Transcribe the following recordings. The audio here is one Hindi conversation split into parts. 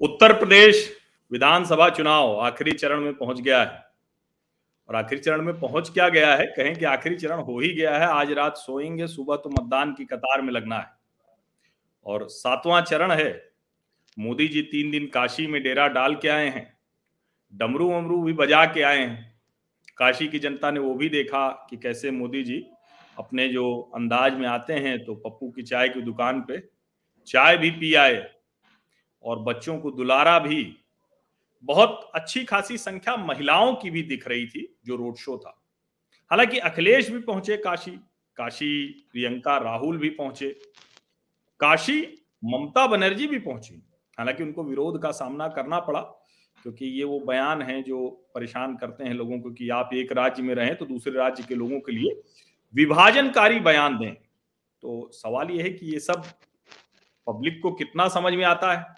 उत्तर प्रदेश विधानसभा चुनाव आखिरी चरण में पहुँच गया है। और आखिरी चरण में पहुँच क्या गया है? कहें कि आखिरी चरण हो ही गया है। आज रात सोएँगे, सुबह तो मतदान की कतार में लगना है। और सातवां चरण है। मोदी जी तीन दिन काशी में डेरा डाल के आए हैं। डमरू वमरू भी बजा के आए हैं। काशी की जनता ने वो भी देखा कि कैसे मोदी जी अपने जो अंदाज में आते हैं तो पप्पू की चाय की दुकान पे चाय भी पी आए। और बच्चों को दुलारा भी। बहुत अच्छी खासी संख्या महिलाओं की भी दिख रही थी, जो रोड शो था। हालाँकि अखिलेश भी पहुँचे काशी काशी, प्रियंका, राहुल भी पहुँचे। काशी, ममता बनर्जी भी पहुँची। हालाँकि उनको विरोध का सामना करना पड़ा, क्योंकि ये वो बयान है जो परेशान करते हैं लोगों को कि आप एक राज्य में रहें तो दूसरे राज्य के लोगों के लिए विभाजनकारी बयान दें। तो सवाल यह है कि ये सब पब्लिक को कितना समझ में आता है?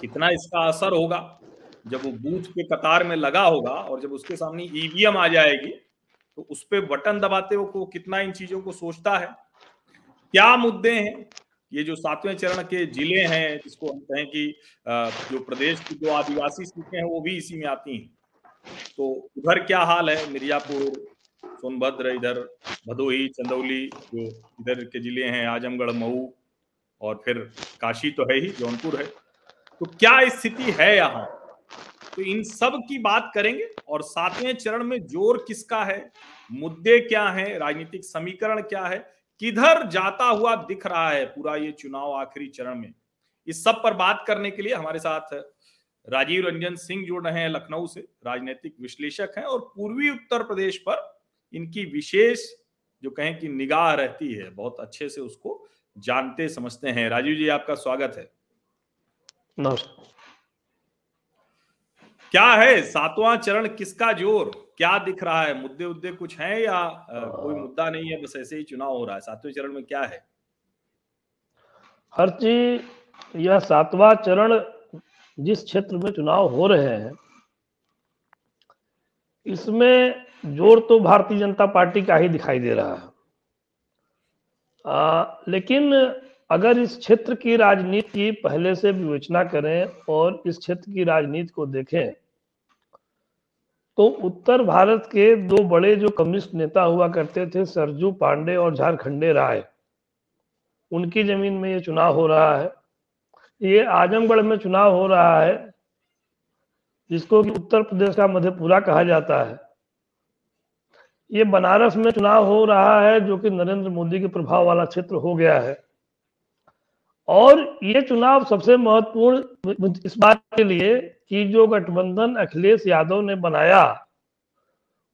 कितना इसका असर होगा, जब वो बूथ के कतार में लगा होगा और जब उसके सामने ईवीएम आ जाएगी तो उस पर बटन दबाते वो कितना इन चीज़ों को सोचता है। क्या मुद्दे हैं? ये जो सातवें चरण के ज़िले हैं, जिसको हम कहें कि जो प्रदेश की जो आदिवासी सीटें हैं, वो भी इसी में आती हैं। तो उधर क्या हाल है? मिर्जापुर, सोनभद्र, इधर भदोही, चंदौली, जो इधर के ज़िले हैं, आजमगढ़, मऊ और फिर काशी तो है ही, जौनपुर है। तो क्या स्थिति है यहाँ? तो इन सब की बात करेंगे और सातवें चरण में ज़ोर किसका है? मुद्दे क्या है? राजनीतिक समीकरण क्या है? किधर जाता हुआ दिख रहा है पूरा ये चुनाव आखिरी चरण में? इस सब पर बात करने के लिए हमारे साथ राजीव रंजन सिंह जुड़ रहे हैं लखनऊ से, राजनीतिक विश्लेषक हैं और पूर्वी उत्तर प्रदेश पर इनकी विशेष जो कहें कि निगाह रहती है, बहुत अच्छे से उसको जानते समझते हैं। राजीव जी, आपका स्वागत है। क्या है? सातवां चरण किसका ज़ोर? क्या दिख रहा है? मुद्दे उद्दे कुछ हैं या कोई मुद्दा नहीं है बस ऐसे ही चुनाव हो रहा है? सातवें चरण में क्या है? हर चीज़ यह सातवां चरण जिस क्षेत्र में चुनाव हो रहे हैं इसमें ज़ोर तो भारतीय जनता पार्टी का ही दिखाई दे रहा है। आ, लेकिन अगर इस क्षेत्र की राजनीति की पहले से विवेचना करें और इस क्षेत्र की राजनीति को देखें तो उत्तर भारत के दो बड़े जो कम्युनिस्ट नेता हुआ करते थे, सरजू पांडे और झारखंडे राय, उनकी ज़मीन में ये चुनाव हो रहा है। ये आजमगढ़ में चुनाव हो रहा है, जिसको कि उत्तर प्रदेश का मधेपुरा कहा जाता है। ये बनारस में चुनाव हो रहा है, जो कि नरेंद्र मोदी के प्रभाव वाला क्षेत्र हो गया है। और ये चुनाव सबसे महत्वपूर्ण इस बात के लिए कि जो गठबंधन अखिलेश यादव ने बनाया,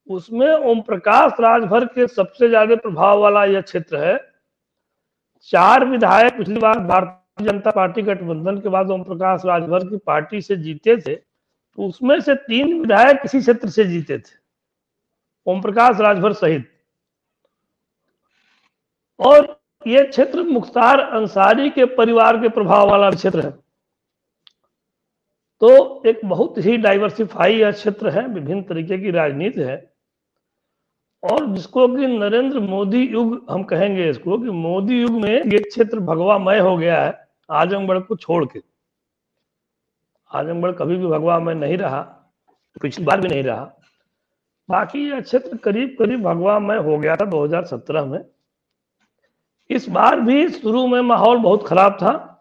उसमें ओम प्रकाश राजभर के सबसे ज़्यादा प्रभाव वाला यह क्षेत्र है। चार विधायक पिछली बार भारतीय जनता पार्टी गठबंधन के बाद ओम प्रकाश राजभर की पार्टी से जीते थे तो उसमें से तीन विधायक इसी क्षेत्र से जीते थे ओम प्रकाश राजभर सहित। और ये क्षेत्र मुख्तार अंसारी के परिवार के प्रभाव वाला क्षेत्र है। तो एक बहुत ही डाइवर्सिफाई यह क्षेत्र है, विभिन्न तरीके की राजनीति है। और जिसको कि नरेंद्र मोदी युग, हम कहेंगे इसको कि मोदी युग में ये क्षेत्र भगवामय हो गया है, आजमगढ़ को छोड़ के। आजमगढ़ कभी भी भगवामय नहीं रहा, पिछली बार भी नहीं रहा। बाकी यह क्षेत्र करीब करीब भगवामय हो गया था 2017 में। इस बार भी शुरू में माहौल बहुत खराब था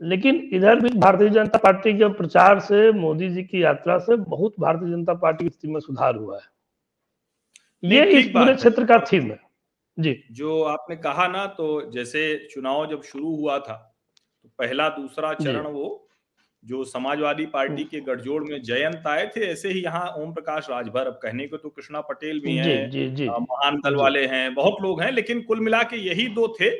लेकिन इधर भी भारतीय जनता पार्टी के प्रचार से मोदी जी की यात्रा से बहुत भारतीय जनता पार्टी की स्थिति में सुधार हुआ है। ये इस पूरे क्षेत्र का थीम है। जी। जो आपने कहा ना तो जैसे चुनाव जब शुरू हुआ था तो पहला दूसरा चरण वो जो समाजवादी पार्टी हम्म। के गठजोड़ में जयंत आए थे ऐसे ही यहाँ ओम प्रकाश राजभर अब कहने को तो कृष्णा पटेल भी हैं महान दल वाले हैं बहुत लोग हैं लेकिन कुल मिला के यही दो थे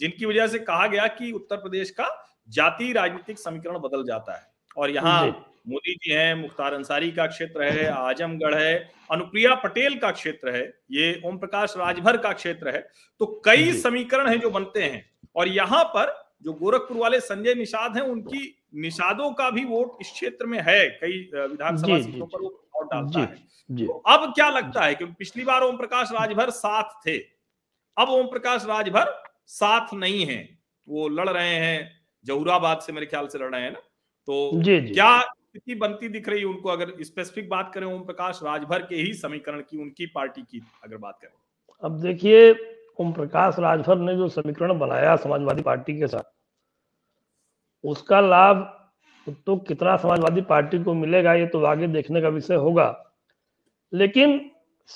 जिनकी वजह से कहा गया कि उत्तर प्रदेश का जाति राजनीतिक समीकरण बदल जाता है। और यहाँ मोदी जी हैं मुख्तार अंसारी का क्षेत्र है आजमगढ़ है अनुप्रिया पटेल का क्षेत्र है ये ओम प्रकाश राजभर का क्षेत्र है। तो कई समीकरण है जो बनते हैं और यहाँ पर जो गोरखपुर वाले संजय निषाद हैं उनकी निषादों का भी वोट इस क्षेत्र में है। कई विधानसभा सीटों पर वो वोट डालता जी, है। जी, तो अब क्या लगता है क्योंकि पिछली बार ओम प्रकाश राजभर साथ थे अब ओम प्रकाश राजभर साथ नहीं है वो लड़ रहे हैं जहुराबाद से मेरे ख्याल से लड़ रहे हैं ना? तो जी, जी. क्या स्थिति बनती दिख रही है उनको? अगर स्पेसिफिक बात करें ओम प्रकाश राजभर के ही समीकरण की उनकी पार्टी की अगर बात करें। अब देखिए ओम प्रकाश राजभर ने जो समीकरण बनाया समाजवादी पार्टी के साथ उसका लाभ तो कितना समाजवादी पार्टी को मिलेगा ये तो आगे देखने का विषय होगा लेकिन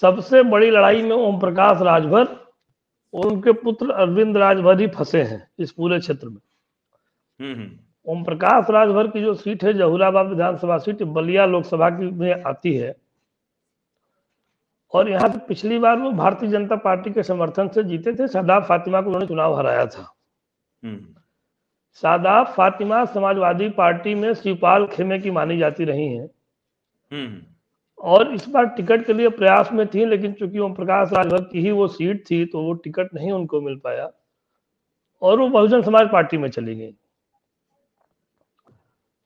सबसे बड़ी लड़ाई में ओम प्रकाश राजभर और उनके पुत्र अरविंद राजभर ही फंसे हैं इस पूरे क्षेत्र में हम्म, हम्म। ओम प्रकाश राजभर की जो सीट है जहूराबाद विधानसभा सीट बलिया लोकसभा की में आती है और यहाँ से पिछली बार वो भारतीय जनता पार्टी के समर्थन से जीते थे शादाब फातिमा को उन्होंने चुनाव हराया था। हम्म। फातिमा समाजवादी पार्टी में शिवपाल खेमे की मानी जाती रही है। और इस बार टिकट के लिए प्रयास में थी लेकिन चूँकि ओम प्रकाश राजभर की ही वो सीट थी तो वो टिकट नहीं उनको मिल पाया। और वो बहुजन समाज पार्टी में चली गई।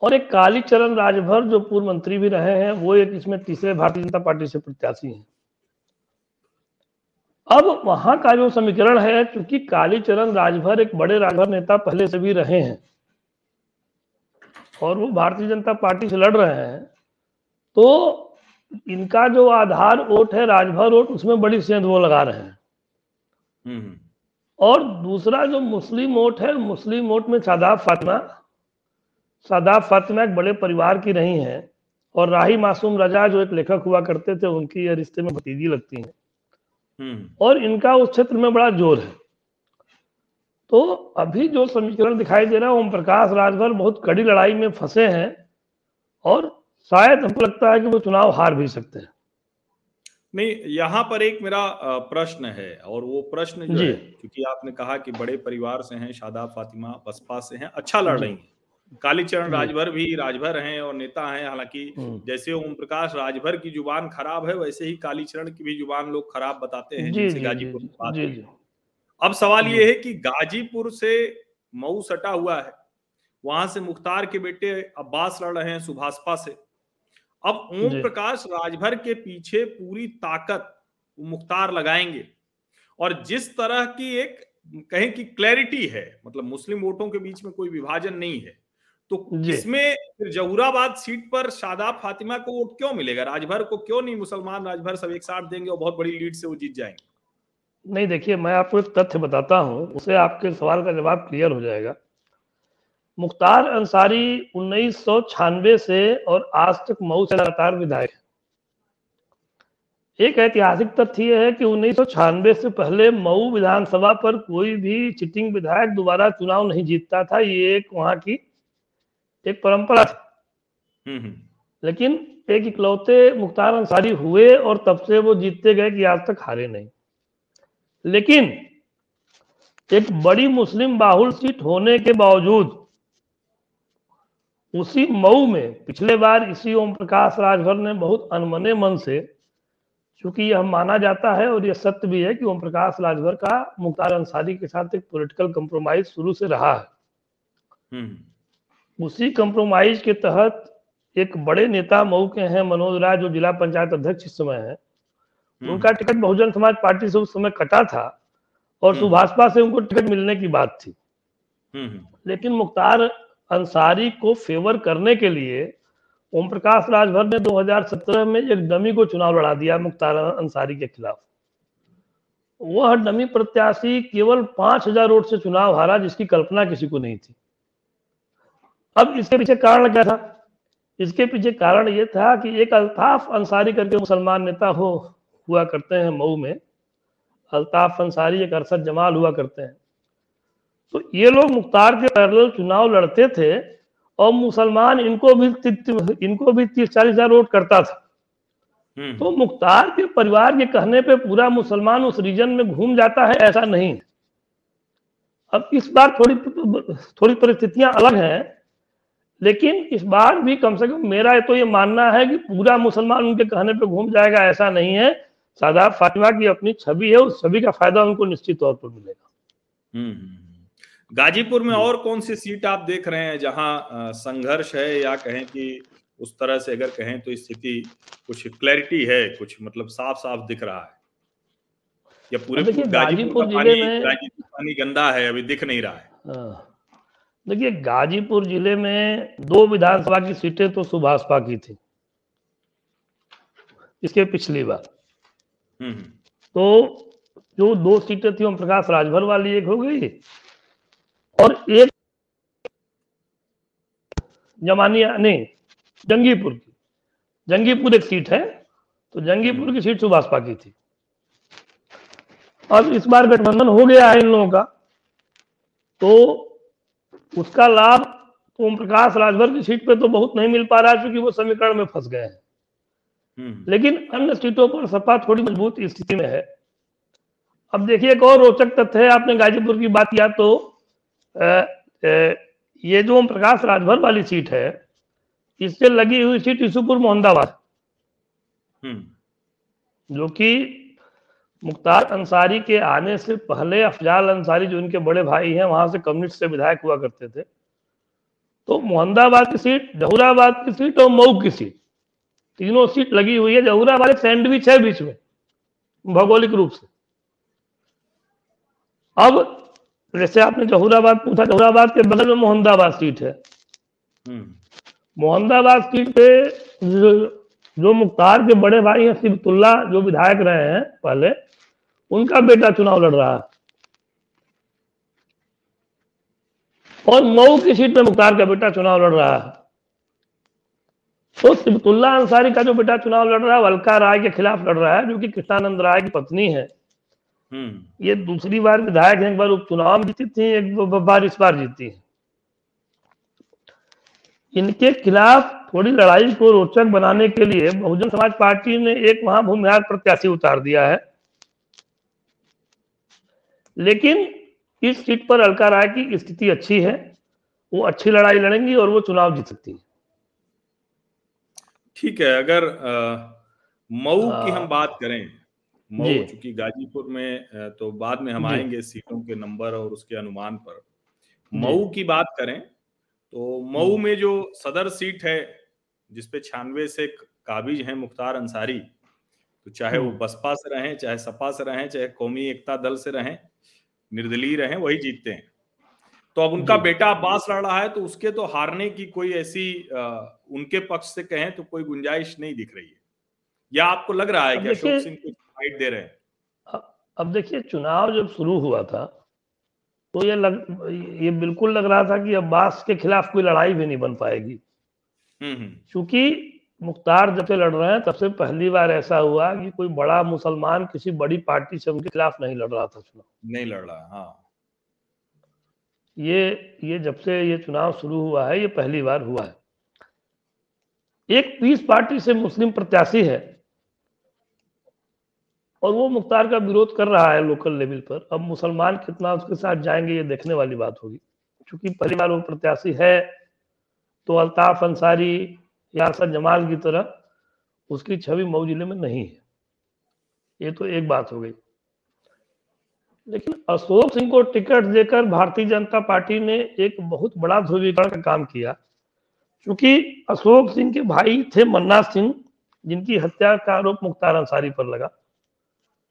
और एक कालीचरण राजभर जो पूर्व मंत्री भी रहे हैं वो एक इसमें तीसरे भारतीय जनता पार्टी से प्रत्याशी हैं। अब वहाँ का जो समीकरण है क्योंकि कालीचरण राजभर एक बड़े राजभर नेता पहले से भी रहे हैं और वो भारतीय जनता पार्टी से लड़ रहे हैं तो इनका जो आधार वोट है राजभर वोट उसमें बड़ी सेंध वो लगा रहे हैं हम्म। और दूसरा जो मुस्लिम वोट है मुस्लिम वोट में शादाब फातिमा शादाब फातिमा एक बड़े परिवार की रही हैं और राही मासूम रजा जो एक लेखक हुआ करते थे उनकी ये रिश्ते में भतीजी लगती हैं हम्म। और इनका उस क्षेत्र में बड़ा ज़ोर है। तो अभी जो समीकरण दिखाई दे रहा है ओम प्रकाश राजभर बहुत कड़ी लड़ाई में फंसे हैं और शायद हमको लगता है कि वो चुनाव हार भी सकते हैं। नहीं यहाँ पर एक मेरा प्रश्न है और वो प्रश्न जो है क्योंकि आपने कहा कि बड़े परिवार से हैं शादाब फातिमा बसपा से हैं अच्छा लड़ रही हैं। कालीचरण राजभर भी राजभर हैं और नेता हैं हालाँकि हम्म। जैसे ओम प्रकाश राजभर की ज़ुबान खराब है वैसे ही कालीचरण की भी ज़ुबान लोग खराब बताते हैं जैसे गाजीपुर बात अब सवाल ये है कि गाजीपुर से मऊ सटा हुआ है वहाँ से मुख्तार के बेटे अब्बास लड़ रहे हैं सुभाषपा से। अब ओम प्रकाश राजभर के पीछे पूरी ताकत मुख्तार लगाएँगे और जिस तरह की एक कहें कि क्लैरिटी है मतलब मुस्लिम वोटों के बीच में कोई विभाजन नहीं है तो इसमें फिर जहूराबाद सीट पर शादाब फातिमा को वोट क्यों मिलेगा? राजभर को क्यों नहीं मुसलमान राजभर सब एक साथ देंगे और बहुत बड़ी लीड से वो जीत जाएँगे? नहीं देखिए मैं आपको एक तथ्य बताता हूँ उसे आपके सवाल का जवाब क्लियर हो जाएगा। मुख्तार अंसारी उन्नीस से और आज तक मऊ से लगातार विधायक एक ऐतिहासिक तथ्य है कि उन्नीस सौ छियानवे से पहले मऊ विधानसभा पर कोई भी चिटिंग विधायक दोबारा चुनाव नहीं जीतता था ये एक वहाँ की एक परंपरा थी हम्म, हम्म। लेकिन एक इकलौते मुख्तार अंसारी हुए और तब से वो जीतते गए कि आज तक हारे नहीं लेकिन एक बड़ी मुस्लिम बाहुल सीट होने के बावजूद उसी मऊ में पिछले बार इसी ओम प्रकाश राजभर ने बहुत अनमने मन से क्योंकि यह माना जाता है और यह सत्य भी है कि ओम प्रकाश राजभर का मुख्तार अंसारी के साथ एक पॉलिटिकल कंप्रोमाइज शुरू से रहा है हम्म। उसी कंप्रोमाइज के तहत एक बड़े नेता मऊ के हैं मनोज राय जो जिला पंचायत अध्यक्ष इस समय है। हम्म। उनका टिकट बहुजन समाज पार्टी से उस समय कटा था और हम्म। सुभाषपा से उनको टिकट मिलने की बात थी। लेकिन मुख्तार अंसारी को फेवर करने के लिए ओम प्रकाश राजभर ने 2017 में एक डमी को चुनाव लड़ा दिया मुख्तार अंसारी के खिलाफ। वह डमी प्रत्याशी केवल पाँच हज़ार वोट से चुनाव हारा जिसकी कल्पना किसी को नहीं थी। अब इसके पीछे कारण क्या था? इसके पीछे कारण ये था कि एक अल्ताफ अंसारी करके मुसलमान नेता हो हुआ करते हैं मऊ में। अल्ताफ अंसारी एक अरसद जमाल हुआ करते हैं। तो ये लोग मुख्तार के पैरल चुनाव लड़ते थे और मुसलमान इनको भी इनको भी तीस चालीस हज़ार वोट करता था। हम्म। तो मुख्तार के परिवार के कहने पे पूरा मुसलमान उस रीजन में घूम जाता है ऐसा नहीं। अब इस बार थोड़ी थोड़ी परिस्थितियाँ अलग हैं। लेकिन इस बार भी कम से कम मेरा तो ये मानना है कि पूरा मुसलमान उनके कहने पे घूम जाएगा ऐसा नहीं है सादाब फातिमा की अपनी छवि है उस छवि का फ़ायदा उनको निश्चित तौर पर मिलेगा हम्म, हम्म। गाजीपुर में और कौन सी सीट आप देख रहे हैं जहाँ संघर्ष है या कहें कि उस तरह से अगर कहें तो स्थिति कुछ क्लैरिटी है कुछ मतलब साफ़ साफ़ दिख रहा है या पूरे गाजीपुर का पानी, पानी गंदा है अभी दिख नहीं रहा है हाँ। देखिए गाजीपुर ज़िले में दो विधानसभा की सीटें तो सुभाषपा की थी। इसके पिछली बार। हम्म, हम्म। तो जो दो सीटें थी ओम प्रकाश राजभर वाली एक हो गई और एक जमानिया नहीं जंगीपुर की। जंगीपुर एक सीट है तो जंगीपुर की सीट सुभाषपा की थी। अब इस बार गठबंधन हो गया है इन लोगों का तो उसका लाभ ओम प्रकाश राजभर की सीट पे तो बहुत नहीं मिल पा रहा है क्योंकि वो समीकरण में फंस गए हैं। हम्म, लेकिन अन्य सीटों पर सपा थोड़ी मज़बूत स्थिति में है। अब देखिए एक और रोचक तथ्य है आपने गाजीपुर की बात किया तो अ, अ, ये जो ओम प्रकाश राजभर वाली सीट है इससे लगी हुई सीट यूसुफपुर मोहम्मदाबाद हम्म, जो कि मुख्तार अंसारी के आने से पहले अफजाल अंसारी जो इनके बड़े भाई हैं वहाँ से कम्युनिस्ट से विधायक हुआ करते थे। तो मोहम्मदाबाद की सीट जहूराबाद की सीट और मऊ की सीट तीनों सीट लगी हुई है। जहूराबाद एक सैंडविच है बीच में भौगोलिक रूप से। अब जैसे आपने जहूराबाद पूछा जहूराबाद के बगल में मोहम्मदाबाद सीट है। हम्म, मोहम्मदाबाद सीट पे जो, जो मुख्तार के बड़े भाई हैं सिबतुल्ला जो विधायक रहे हैं पहले उनका बेटा चुनाव लड़ रहा है। और मऊ की सीट पे मुख्तार का बेटा चुनाव लड़ रहा है। तो सिबतुल्ला अंसारी का जो बेटा चुनाव लड़ रहा है वल्का राय के खिलाफ लड़ रहा है जो कि कृष्णानंद राय की पत्नी है। हम्म, ये दूसरी बार विधायक है एक बार उपचुनाव जीती थी एक बार इस बार जीती है। इनके खिलाफ थोड़ी लड़ाई को रोचक बनाने के लिए बहुजन समाज पार्टी ने एक वहाँ भूमिहार प्रत्याशी उतार दिया है। लेकिन इस सीट पर अलका राय की स्थिति अच्छी है वो अच्छी लड़ाई लड़ेंगी और वो चुनाव जीत सकती है। ठीक है अगर मऊ की हम हाँ। बात करें मऊ चूँकि गाजीपुर में तो बाद में हम आएँगे सीटों के नंबर और उसके अनुमान पर। मऊ की बात करें तो मऊ में जो सदर सीट है जिसपे छियानवे से काबिज हैं मुख्तार अंसारी तो चाहे वो हम्म। बसपा से रहें चाहे सपा से रहें चाहे कौमी एकता दल से रहें निर्दलीय रहें वही जीतते हैं। तो अब उनका बेटा अब्बास लड़ रहा है तो उसके तो हारने की कोई ऐसी अ, उनके पक्ष से कहें तो कोई गुंजाइश नहीं दिख रही है। या आपको लग रहा है कि अशोक सिंह को फाइट दे रहे हैं? अब अब देखिए चुनाव जब शुरू हुआ था तो ये लग ये बिल्कुल लग रहा था कि अब्बास के खिलाफ कोई लड़ाई भी नहीं बन पाएगी। हम्म हम्म। क्योंकि मुख्तार जब से लड़ रहे हैं तब से पहली बार ऐसा हुआ कि कोई बड़ा मुसलमान किसी बड़ी पार्टी से उनके खिलाफ नहीं लड़ रहा था चुनाव। नहीं लड़ रहा हाँ। ये ये जब से ये चुनाव शुरू हुआ है ये पहली बार हुआ है। एक पीस पार्टी से मुस्लिम प्रत्याशी है और वो मुख्तार का विरोध कर रहा है लोकल लेवल पर। अब मुसलमान कितना उसके साथ जाएँगे ये देखने वाली बात होगी। क्योंकि पहली बार वो प्रत्याशी है तो अल्ताफ अंसारी या अरसद जमाल की तरह उसकी छवि मऊ ज़िले में नहीं है। ये तो एक बात हो गई। लेकिन अशोक सिंह को टिकट देकर भारतीय जनता पार्टी ने एक बहुत बड़ा ध्रुवीकरण का काम किया क्योंकि अशोक सिंह के भाई थे मन्ना सिंह जिनकी हत्या का आरोप मुख्तार अंसारी पर लगा।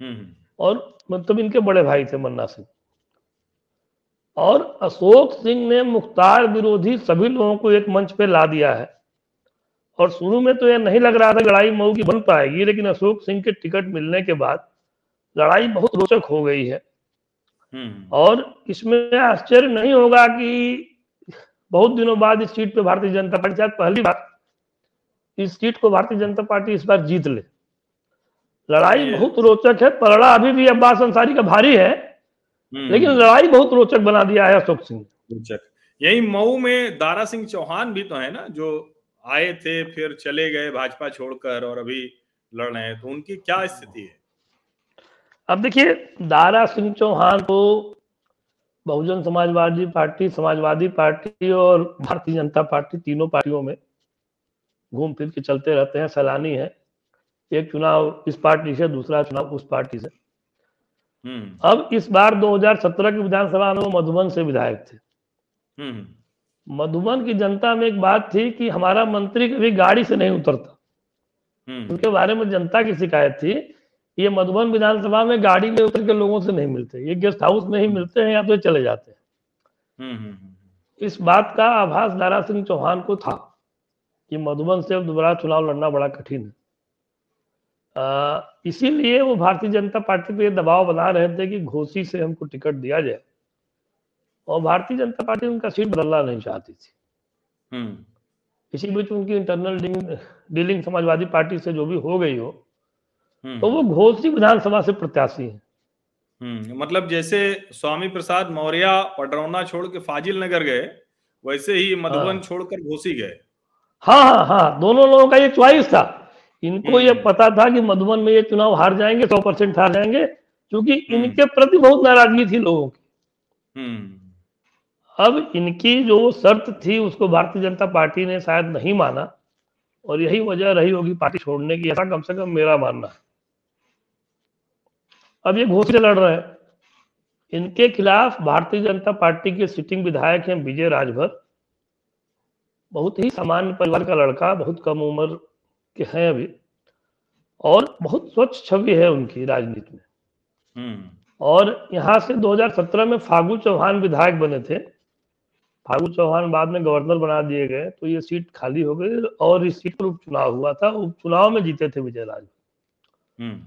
हम्म, और मतलब इनके बड़े भाई थे मन्ना सिंह। और अशोक सिंह ने मुख्तार विरोधी सभी लोगों को एक मंच पे ला दिया है। और शुरू में तो यह नहीं लग रहा था लड़ाई मऊ की बन पाएगी लेकिन अशोक सिंह के टिकट मिलने के बाद लड़ाई बहुत रोचक हो गई है। हम्म। और इसमें आश्चर्य नहीं होगा कि बहुत दिनों बाद इस सीट पे भारतीय जनता पार्टी शायद पहली बार इस सीट को भारतीय जनता पार्टी इस बार जीत ले। लड़ाई बहुत रोचक है पलड़ा अभी भी अब्बास अंसारी का भारी है हम्म, लेकिन लड़ाई बहुत रोचक बना दिया है अशोक सिंह। रोचक। यही मऊ में दारा सिंह चौहान भी तो है ना जो आए थे फिर चले गए भाजपा छोड़कर और अभी लड़ रहे हैं। तो उनकी क्या स्थिति है? अब देखिए दारा सिंह चौहान को बहुजन समाजवादी पार्टी समाजवादी पार्टी और भारतीय जनता पार्टी तीनों पार्टियों में घूम फिर के चलते रहते हैं सैलानी है। एक चुनाव इस पार्टी से दूसरा चुनाव उस पार्टी से। हम्म। अब इस बार 2017 की विधानसभा में वो मधुबन से विधायक थे। हम्म। मधुबन की जनता में एक बात थी कि हमारा मंत्री कभी गाड़ी से नहीं उतरता। हम्म। उनके बारे में जनता की शिकायत थी ये मधुबन विधानसभा में गाड़ी में उतर के लोगों से नहीं मिलते। ये गेस्ट हाउस में ही मिलते हैं या तो चले जाते हैं। हम्म, हम्म, इस बात का आभास दारा सिंह चौहान को था कि मधुबन से अब दोबारा चुनाव लड़ना बड़ा कठिन है। इसीलिए वो भारतीय जनता पार्टी पे दबाव बना रहे थे कि घोसी से हमको टिकट दिया जाए। और भारतीय जनता पार्टी उनका सीट बदलना नहीं चाहती थी हम्म। इसी बीच उनकी इंटरनल डीलिंग समाजवादी पार्टी से जो भी हो गई हो हम्म। तो वो घोसी विधानसभा से प्रत्याशी है हम्म, मतलब जैसे स्वामी प्रसाद मौर्य पडरौना छोड़ के फाजिल नगर गए वैसे ही मधुबन हाँ। छोड़कर घोसी गए हाँ हाँ हाँ दोनों लोगों का ये च्वाइस था इनको ये हम्म। पता था कि मधुबन में ये चुनाव हार जाएँगे सौ परसेंट हार जाएँगे क्योंकि हम्म। इनके प्रति बहुत नाराज़गी थी लोगों की अब इनकी जो शर्त थी उसको भारतीय जनता पार्टी ने शायद नहीं माना और यही वजह रही होगी पार्टी छोड़ने की ऐसा कम से कम मेरा मानना है। अब ये घोषणा लड़ रहे हैं। इनके खिलाफ भारतीय जनता पार्टी के सिटिंग विधायक हैं विजय राजभर। बहुत ही सामान्य परिवार का लड़का बहुत कम उम्र के हैं अभी और बहुत स्वच्छ छवि है उनकी राजनीति में। हम्म। और यहाँ से 2017 में फागू चौहान विधायक बने थे। फागू चौहान बाद में गवर्नर बना दिए गए तो ये सीट खाली हो गई और इस सीट पर उपचुनाव हुआ था। उपचुनाव में जीते थे विजय राज हम्म।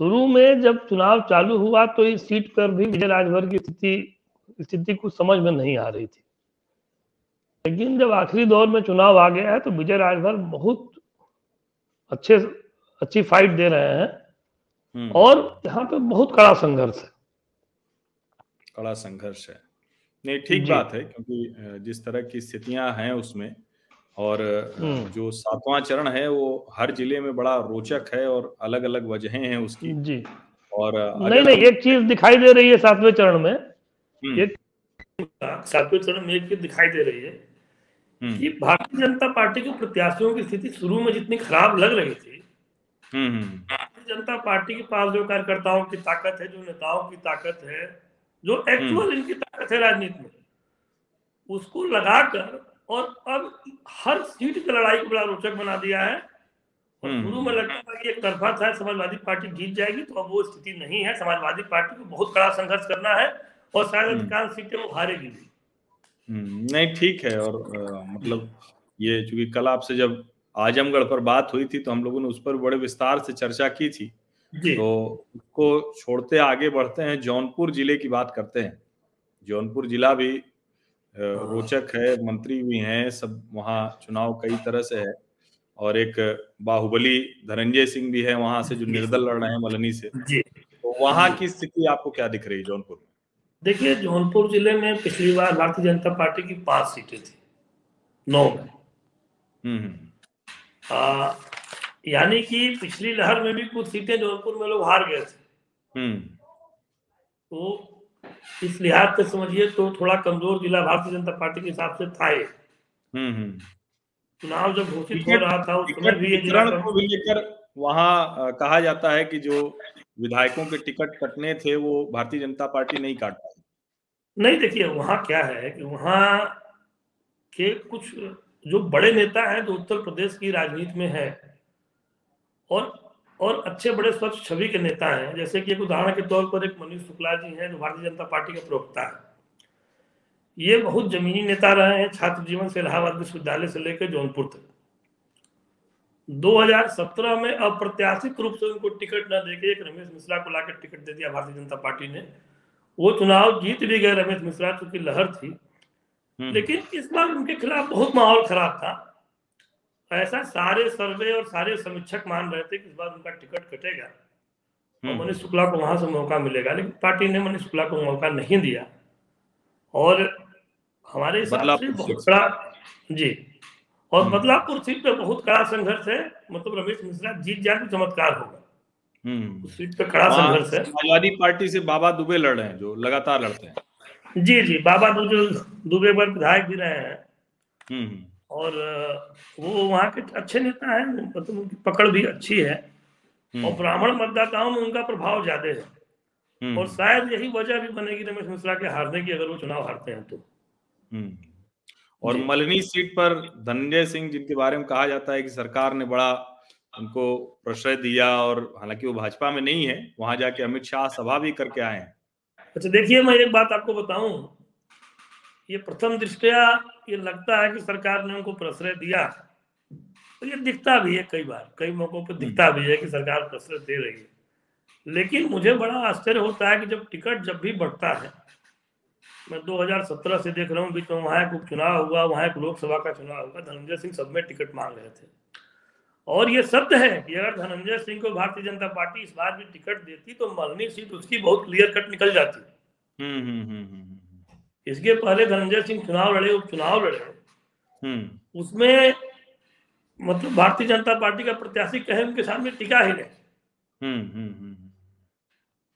शुरू में जब चुनाव चालू हुआ तो इस सीट पर भी विजय राजभर की स्थिति स्थिति कुछ समझ में नहीं आ रही थी। लेकिन जब आखिरी दौर में चुनाव आ गया है तो विजय राजभर बहुत अच्छे अच्छी फाइट दे रहे हैं हम्म। और यहाँ पे बहुत कड़ा संघर्ष है। कड़ा संघर्ष है। नहीं ठीक बात है क्योंकि जिस तरह की स्थितियाँ हैं उसमें और हम्म। जो सातवां चरण है वो हर ज़िले में बड़ा रोचक है और अलग अलग वजहें हैं उसकी जी और नहीं नहीं एक चीज़ दिखाई दे रही है सातवें चरण में हम्म। एक सातवें चरण में एक चीज़ दिखाई दे रही है हम्म। कि भारतीय जनता पार्टी के प्रत्याशियों की स्थिति शुरू में जितनी खराब लग रही थी भारतीय जनता पार्टी के पास जो कार्यकर्ताओं की ताकत है जो नेताओं की ताकत है जो एक्चुअल इनकी ताकत है राजनीति में उसको लगाकर और अब हर सीट की लड़ाई को बड़ा रोचक बना दिया है। हम्म। शुरू में लगता था कि एक तरफा था समाजवादी पार्टी जीत जाएगी तो अब वो स्थिति नहीं है। समाजवादी पार्टी को बहुत कड़ा संघर्ष करना है और शायद हम्म। अधिकांश सीटें वो हारेगी भी। हम्म, नहीं ठीक है। और आ, मतलब ये चूँकि कल आपसे जब आजमगढ़ पर बात हुई थी तो हम लोगों ने उस पर बड़े विस्तार से चर्चा की थी। तो उसको छोड़ते आगे बढ़ते हैं जौनपुर ज़िले की बात करते हैं। जौनपुर जिला भी रोचक है मंत्री भी हैं सब वहाँ चुनाव कई तरह से है। और एक बाहुबली धनंजय सिंह भी है वहाँ से जो निर्दल लड़ रहे हैं मलनी से। तो वहाँ की स्थिति आपको क्या दिख रही है जौनपुर में? देखिए जौनपुर ज़िले में पिछली बार भारतीय जनता पार्टी की पाँच सीटें थी नौ में। हम्म, हम्म। यानी कि पिछली लहर में भी कुछ सीटें जौनपुर में लोग हार गए थे हम्म। तो इस लिहाज से समझिए तो थोड़ा कमज़ोर जिला भारतीय जनता पार्टी के हिसाब से था ये हम्म, हम्म। चुनाव जब घोषित हो रहा था उस समय भी को भी लेकर वहाँ कहा जाता है कि जो विधायकों के टिकट कटने थे वो भारतीय जनता पार्टी नहीं काट पाई नहीं देखिए वहाँ क्या है कि वहाँ के कुछ जो बड़े नेता हैं जो उत्तर प्रदेश की राजनीति में है और और अच्छे बड़े स्वच्छ छवि के नेता हैं। जैसे कि एक उदाहरण के तौर पर एक मनीष शुक्ला जी हैं जो भारतीय जनता पार्टी के प्रवक्ता है। ये बहुत जमीनी नेता रहे हैं छात्र जीवन से इलाहाबाद विश्वविद्यालय से लेकर जौनपुर तक। 2017 में अप्रत्याशित रूप से उनको टिकट न देके एक रमेश मिश्रा को लाकर टिकट दे दिया भारतीय जनता पार्टी ने। वो चुनाव जीत भी गए रमेश मिश्रा चूँकि लहर थी। हम्म। लेकिन इस बार उनके खिलाफ बहुत माहौल खराब था। ऐसा सारे सर्वे और सारे समीक्षक मान रहे थे कि इस बार उनका टिकट कटेगा। और हम्म। मनीष शुक्ला को वहाँ से मौका मिलेगा लेकिन पार्टी ने मनीष शुक्ला को मौका नहीं दिया। और हमारे हिसाब से बहुत बड़ा जी और हम्म। बदलापुर सीट पे बहुत कड़ा संघर्ष है। मतलब रमेश मिश्रा जीत जाए तो चमत्कार होगा। हम्म। उस सीट पे कड़ा संघर्ष है। समाजवादी पार्टी से बाबा दुबे लड़ रहे हैं जो लगातार लड़ते हैं। जी जी बाबा दुबे दुबे पर विधायक भी रहे हैं। और वो वहाँ के अच्छे नेता हैं मतलब उनकी पकड़ भी अच्छी है हम्म। और ब्राह्मण मतदाताओं में उनका प्रभाव ज़्यादा है हम्म। और शायद यही वजह भी बनेगी रमेश मिश्रा के हारने की अगर वो चुनाव हारते हैं तो हम्म। और मलनी सीट पर धनंजय सिंह जिनके बारे में कहा जाता है कि सरकार ने बड़ा उनको प्रश्रय दिया और हालाँकि वो भाजपा में नहीं है वहाँ जाके अमित शाह सभा भी करके आए हैं अच्छा देखिए मैं एक बात आपको बताऊँ ये प्रथम दृष्टया ये लगता है कि सरकार ने उनको प्रश्रय दिया। तो ये दिखता भी है कई बार कई मौकों पर दिखता भी है कि सरकार प्रश्रय दे रही है। लेकिन मुझे बड़ा आश्चर्य होता है कि जब टिकट जब भी बढ़ता है मैं 2017 से देख रहा हूँ बीच में वहाँ एक उपचुनाव हुआ वहाँ एक लोकसभा का चुनाव हुआ धनंजय सिंह सब में टिकट मांग रहे थे। और ये सत्य है कि अगर धनंजय सिंह को भारतीय जनता पार्टी इस बार भी टिकट देती तो मलनी सीट उसकी बहुत क्लियर कट निकल जाती। हम्म, हम्म, हम्म, इसके पहले धनंजय सिंह चुनाव लड़े उपचुनाव लड़े उसमें मतलब भारतीय जनता पार्टी का प्रत्याशी कहे उनके सामने टिका ही नहीं।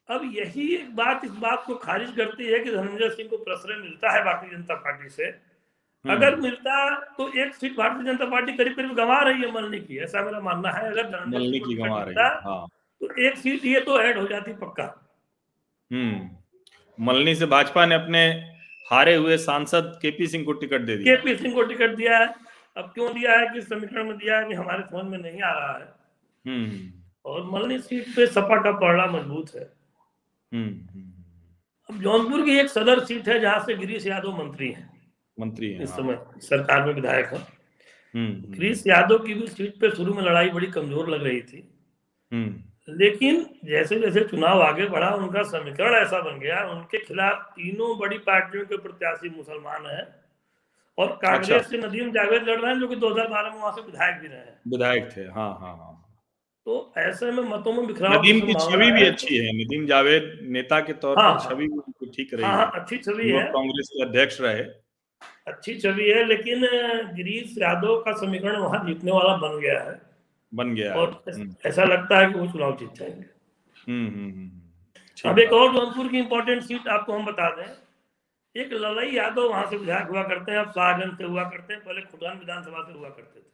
अब यही एक बात इस बात को खारिज करती है कि धनंजय सिंह को प्रश्रय मिलता है भारतीय जनता पार्टी से। हम्म। अगर मिलता तो एक सीट भारतीय जनता पार्टी करीब करीब गंवा रही है मलनी की ऐसा मेरा मानना है। अगर धनंजय की गंवा रही है हाँ। तो एक सीट ये तो ऐड हो जाती पक्का। हम्म। मलनी से भाजपा ने अपने हारे हुए सांसद केपी सिंह को टिकट दे दिया। केपी सिंह को टिकट दिया है। अब क्यों दिया है कि समीकरण में दिया है कि हमारे समझ में नहीं आ रहा है? हम्म। और मलनी सीट पे सपा का पड़ना मज़बूत है। हम्म, अब जौनपुर की एक सदर सीट है जहाँ से गिरीश यादव मंत्री है। मंत्री है इस हाँ। समय सरकार में विधायक है। हम्म, गिरीश यादव की भी सीट पे शुरू में लड़ाई बड़ी कमज़ोर लग रही थी। लेकिन जैसे जैसे चुनाव आगे बढ़ा उनका समीकरण ऐसा बन गया उनके खिलाफ तीनों बड़ी पार्टियों के प्रत्याशी मुसलमान है और कांग्रेस अच्छा। से नदीम जावेद लड़ रहे हैं जो कि 2012 में वहाँ से विधायक भी रहे हैं। विधायक थे हाँ हाँ हाँ। तो ऐसे में मतों में बिखराव नदीम की छवि भी अच्छी है नदीम जावेद नेता के तौर हाँ, पर छवि ठीक रही हाँ, है अच्छी छवि है। कांग्रेस के अध्यक्ष रहे। अच्छी छवि है लेकिन गिरीश यादव का समीकरण वहाँ जीतने वाला बन गया है। बन गया। और हम्म। ऐसा लगता है कि वो चुनाव जीत जाएँगे। हम्म, हम्म, अब एक और जौनपुर की इंपॉर्टेंट सीट आपको हम बता दें। एक ललई यादव वहाँ से विधायक हुआ करते हैं अब शाहगंज से हुआ करते हैं पहले खुदान विधानसभा से हुआ करते थे।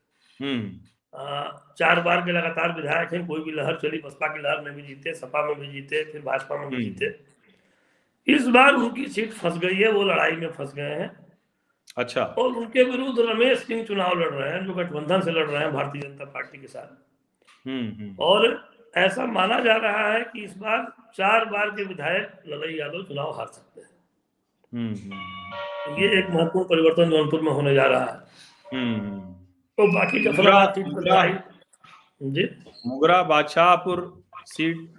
चार बार के लगातार विधायक हैं कोई भी लहर चली बसपा की लहर में भी जीते सपा में भी जीते फिर भाजपा में भी। जीते। इस बार उनकी सीट फंस गई है वो लड़ाई में फंस गए हैं। अच्छा। और उनके विरुद्ध रमेश सिंह चुनाव लड़ रहे हैं जो गठबंधन से लड़ रहे हैं भारतीय जनता पार्टी के साथ। हम्म, हम्म। और ऐसा माना जा रहा है कि इस बार चार बार के विधायक ललई यादव चुनाव हार सकते हैं। ये एक महत्वपूर्ण परिवर्तन जौनपुर में होने जा रहा है। तो बाकी मुगरा, जी। मुगरा बादशाहपुर सीट।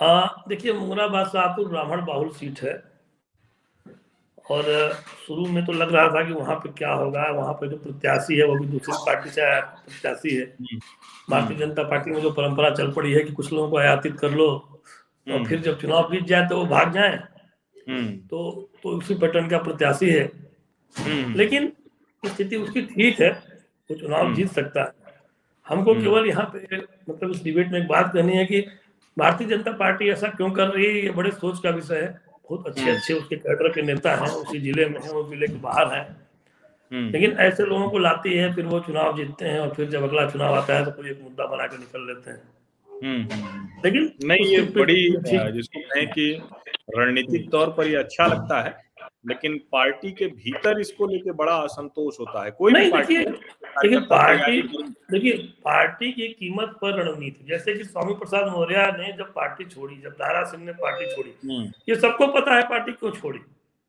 हाँ देखिए मुगरा बादशाहपुर ब्राह्मण बाहुल सीट है। और शुरू में तो लग रहा था कि वहाँ पे क्या होगा वहाँ पे जो प्रत्याशी है वो भी दूसरी पार्टी से प्रत्याशी है। भारतीय जनता पार्टी में जो परंपरा चल पड़ी है कि कुछ लोगों को आयातित कर लो और हम्म। फिर जब चुनाव जीत जाए तो वो भाग जाए। तो तो उसी पैटर्न का प्रत्याशी है। लेकिन स्थिति उसकी ठीक है वो तो चुनाव जीत सकता है। हमको। केवल यहाँ पे मतलब इस डिबेट में एक बात कहनी है कि भारतीय जनता पार्टी ऐसा क्यों कर रही है ये बड़े सोच का विषय है। बहुत अच्छे हम्म। अच्छे उसके कैडर के नेता हैं उसी ज़िले में है उस ज़िले के बाहर हैं हम्म। लेकिन ऐसे लोगों को लाती है फिर वो चुनाव जीतते हैं और फिर जब अगला चुनाव आता है तो कोई एक मुद्दा बना के निकल लेते हैं लेकिन नहीं ये बड़ी जिसको कहें कि रणनीतिक तौर पर ये अच्छा लगता है लेकिन पार्टी के भीतर इसको लेके बड़ा असंतोष होता है कोई नहीं भी पार्टी देखिए पार्टी देखिए पार्टी की कीमत पर रणनीति जैसे कि स्वामी प्रसाद मौर्य ने जब पार्टी छोड़ी जब दारा सिंह ने पार्टी छोड़ी हम्म। ये सबको पता है पार्टी क्यों छोड़ी?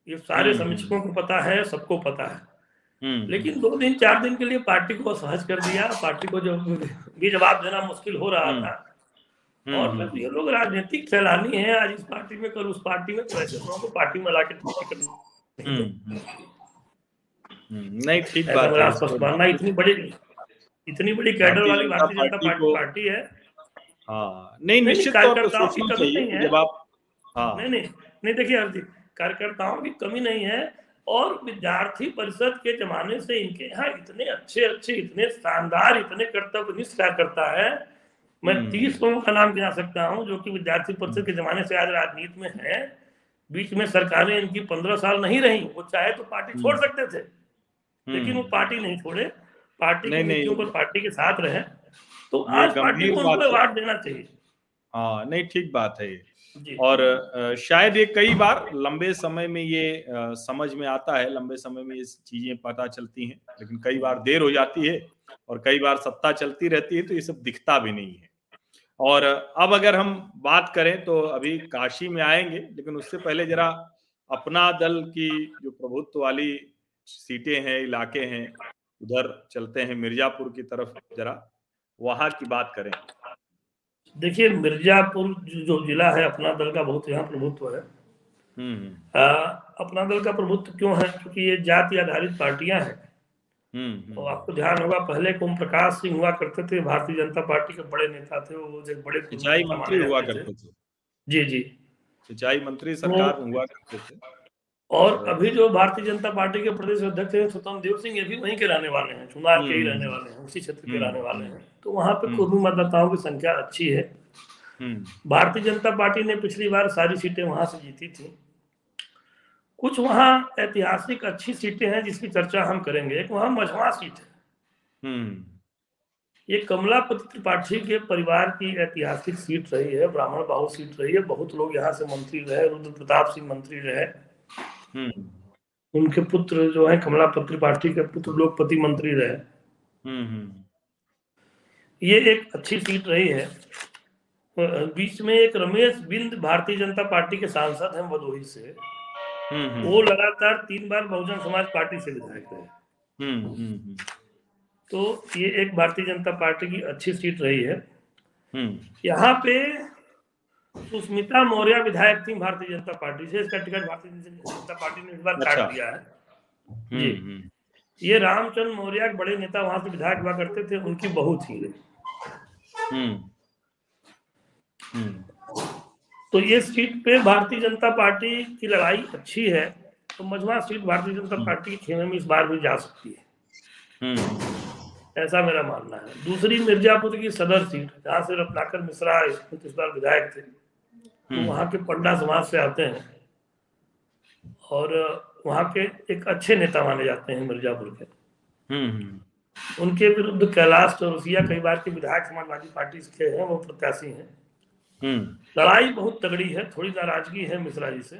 ये सारे हम्म, हम्म। समीक्षकों को पता है सबको पता है। लेकिन दो दिन चार दिन के लिए पार्टी को असहज कर दिया। पार्टी को जब भी जवाब देना मुश्किल हो रहा था। और ये लोग राजनीतिक सैलानी है। आज इस पार्टी में कल उस पार्टी में तो ऐसे लोगों को पार्टी में ला के हम्म, हम्म। हम्म, नहीं ठीक बात है। मानना इतनी बड़ी इतनी बड़ी कैडर वाली भारतीय जनता पार्टी पार्टी है। हाँ नहीं निश्चित तौर पर सोचना चाहिए जब आप हाँ। नहीं नहीं नहीं देखिए अर्जी कार्यकर्ताओं की कमी नहीं है और विद्यार्थी परिषद के जमाने से इनके यहाँ इतने अच्छे अच्छे इतने शानदार इतने कर्तव्यनिष्ठ कार्यकर्ता है। मैं तीस लोगों का नाम गिना सकता हूँ जो कि विद्यार्थी परिषद के जमाने से आज राजनीति में है। बीच में सरकारें इनकी पंद्रह साल नहीं रही वो चाहे तो पार्टी छोड़ हम्म। सकते थे। लेकिन वो हम्म। पार्टी नहीं छोड़े पार्टी की नीतियों पर पार्टी के साथ रहे। तो आज पार्टी को उनको अवार्ड देना चाहिए। हाँ नहीं ठीक बात है ये। और शायद ये कई बार लंबे समय में ये समझ में आता है लंबे समय में ये चीज़ें पता चलती हैं लेकिन कई बार देर हो जाती है और कई बार सत्ता चलती रहती है तो ये सब दिखता भी नहीं है। और अब अगर हम बात करें तो अभी काशी में आएँगे लेकिन उससे पहले जरा अपना दल की जो प्रभुत्व वाली सीटें हैं इलाके हैं उधर चलते हैं मिर्जापुर की तरफ़ जरा वहाँ की बात करें। देखिए मिर्जापुर जो जिला है अपना दल का बहुत यहाँ प्रभुत्व है। हम्म, हम्म। आ, अपना दल का प्रभुत्व क्यों है? क्योंकि ये जाति आधारित पार्टियाँ हैं। हम्म, तो आपको ध्यान होगा पहले ओम प्रकाश सिंह हुआ करते थे भारतीय जनता पार्टी के बड़े नेता थे वो जो बड़े सिंचाई मंत्री हुआ करते थे। जी जी। सिंचाई मंत्री सरकार हुआ करते थे। और अभी जो भारतीय जनता पार्टी के प्रदेश अध्यक्ष हैं स्वतंत्र देव सिंह ये भी वहीं के रहने वाले हैं चुनाव के ही हम्म। रहने वाले हैं उसी क्षेत्र के रहने वाले हैं तो वहाँ पे हम्म। कुर्मी मतदाताओं की संख्या अच्छी है हम्म। भारतीय जनता पार्टी ने पिछली बार सारी सीटें वहाँ से जीती थी कुछ वहाँ ऐतिहासिक अच्छी सीटें हैं जिसकी चर्चा हम करेंगे एक वहाँ मझवा सीट है ये कमलापति त्रिपाठी के परिवार की ऐतिहासिक सीट रही है ब्राह्मण बाहु सीट रही है बहुत लोग यहाँ से मंत्री रहे रुद्र प्रताप सिंह मंत्री रहे हम्म। उनके पुत्र जो है कमलापति पार्टी के पुत्र लोकपति मंत्री रहे। हम्म, हम्म। ये एक अच्छी सीट रही है। बीच में एक रमेश बिंद भारतीय जनता पार्टी के सांसद हैं भदोही से। वो लगातार तीन बार बहुजन समाज पार्टी से विधायक रहे। तो ये एक भारतीय जनता पार्टी की अच्छी सीट रही है। यहाँ पे सुस्मिता मौर्य विधायक थी भारतीय जनता पार्टी से इसका टिकट भारतीय जनता पार्टी ने इस बार काट अच्छा। दिया है। हम्म, जी। हम्म। ये रामचंद्र मौर्य बड़े नेता वहाँ से विधायक हुआ करते थे उनकी बहू थी हम्म। तो ये सीट पे भारतीय जनता पार्टी की लड़ाई अच्छी है तो मजमा सीट भारतीय जनता पार्टी के खेमे में इस बार भी जा सकती है। ऐसा मेरा मानना है। दूसरी मिर्जापुर की सदर सीट जहाँ से रत्नाकर मिश्रा इस बार विधायक थे। तो। वहाँ के पंडा समाज से आते हैं और वहाँ के एक अच्छे नेता माने जाते हैं मिर्जापुर के। हम्म, हम्म। उनके विरुद्ध कैलाश चौरसिया कई बार के विधायक समाजवादी पार्टी के हैं वो प्रत्याशी हैं। लड़ाई बहुत तगड़ी है थोड़ी नाराज़गी है मिश्रा जी से।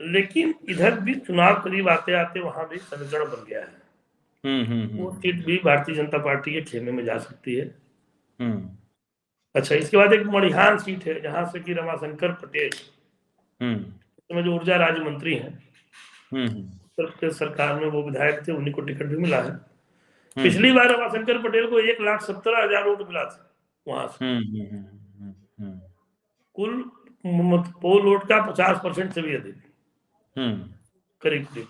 लेकिन इधर भी चुनाव करीब आते आते वहाँ भी समीकरण बन गया है। वो सीट भी भारतीय जनता पार्टी के खेमे में जा सकती है। अच्छा इसके बाद एक मणिहान सीट है जहाँ से कि रमाशंकर पटेल। हम्म। जो ऊर्जा राज्य मंत्री हैं हम्म। उत्तर प्रदेश सरकार में वो विधायक थे उन्हीं को टिकट भी मिला है। हम्म। पिछली बार रमाशंकर पटेल को एक लाख सत्तर हज़ार वोट मिला था वहाँ से। कुल पोल वोट का पचास परसेंट से भी अधिक। करीब करीब।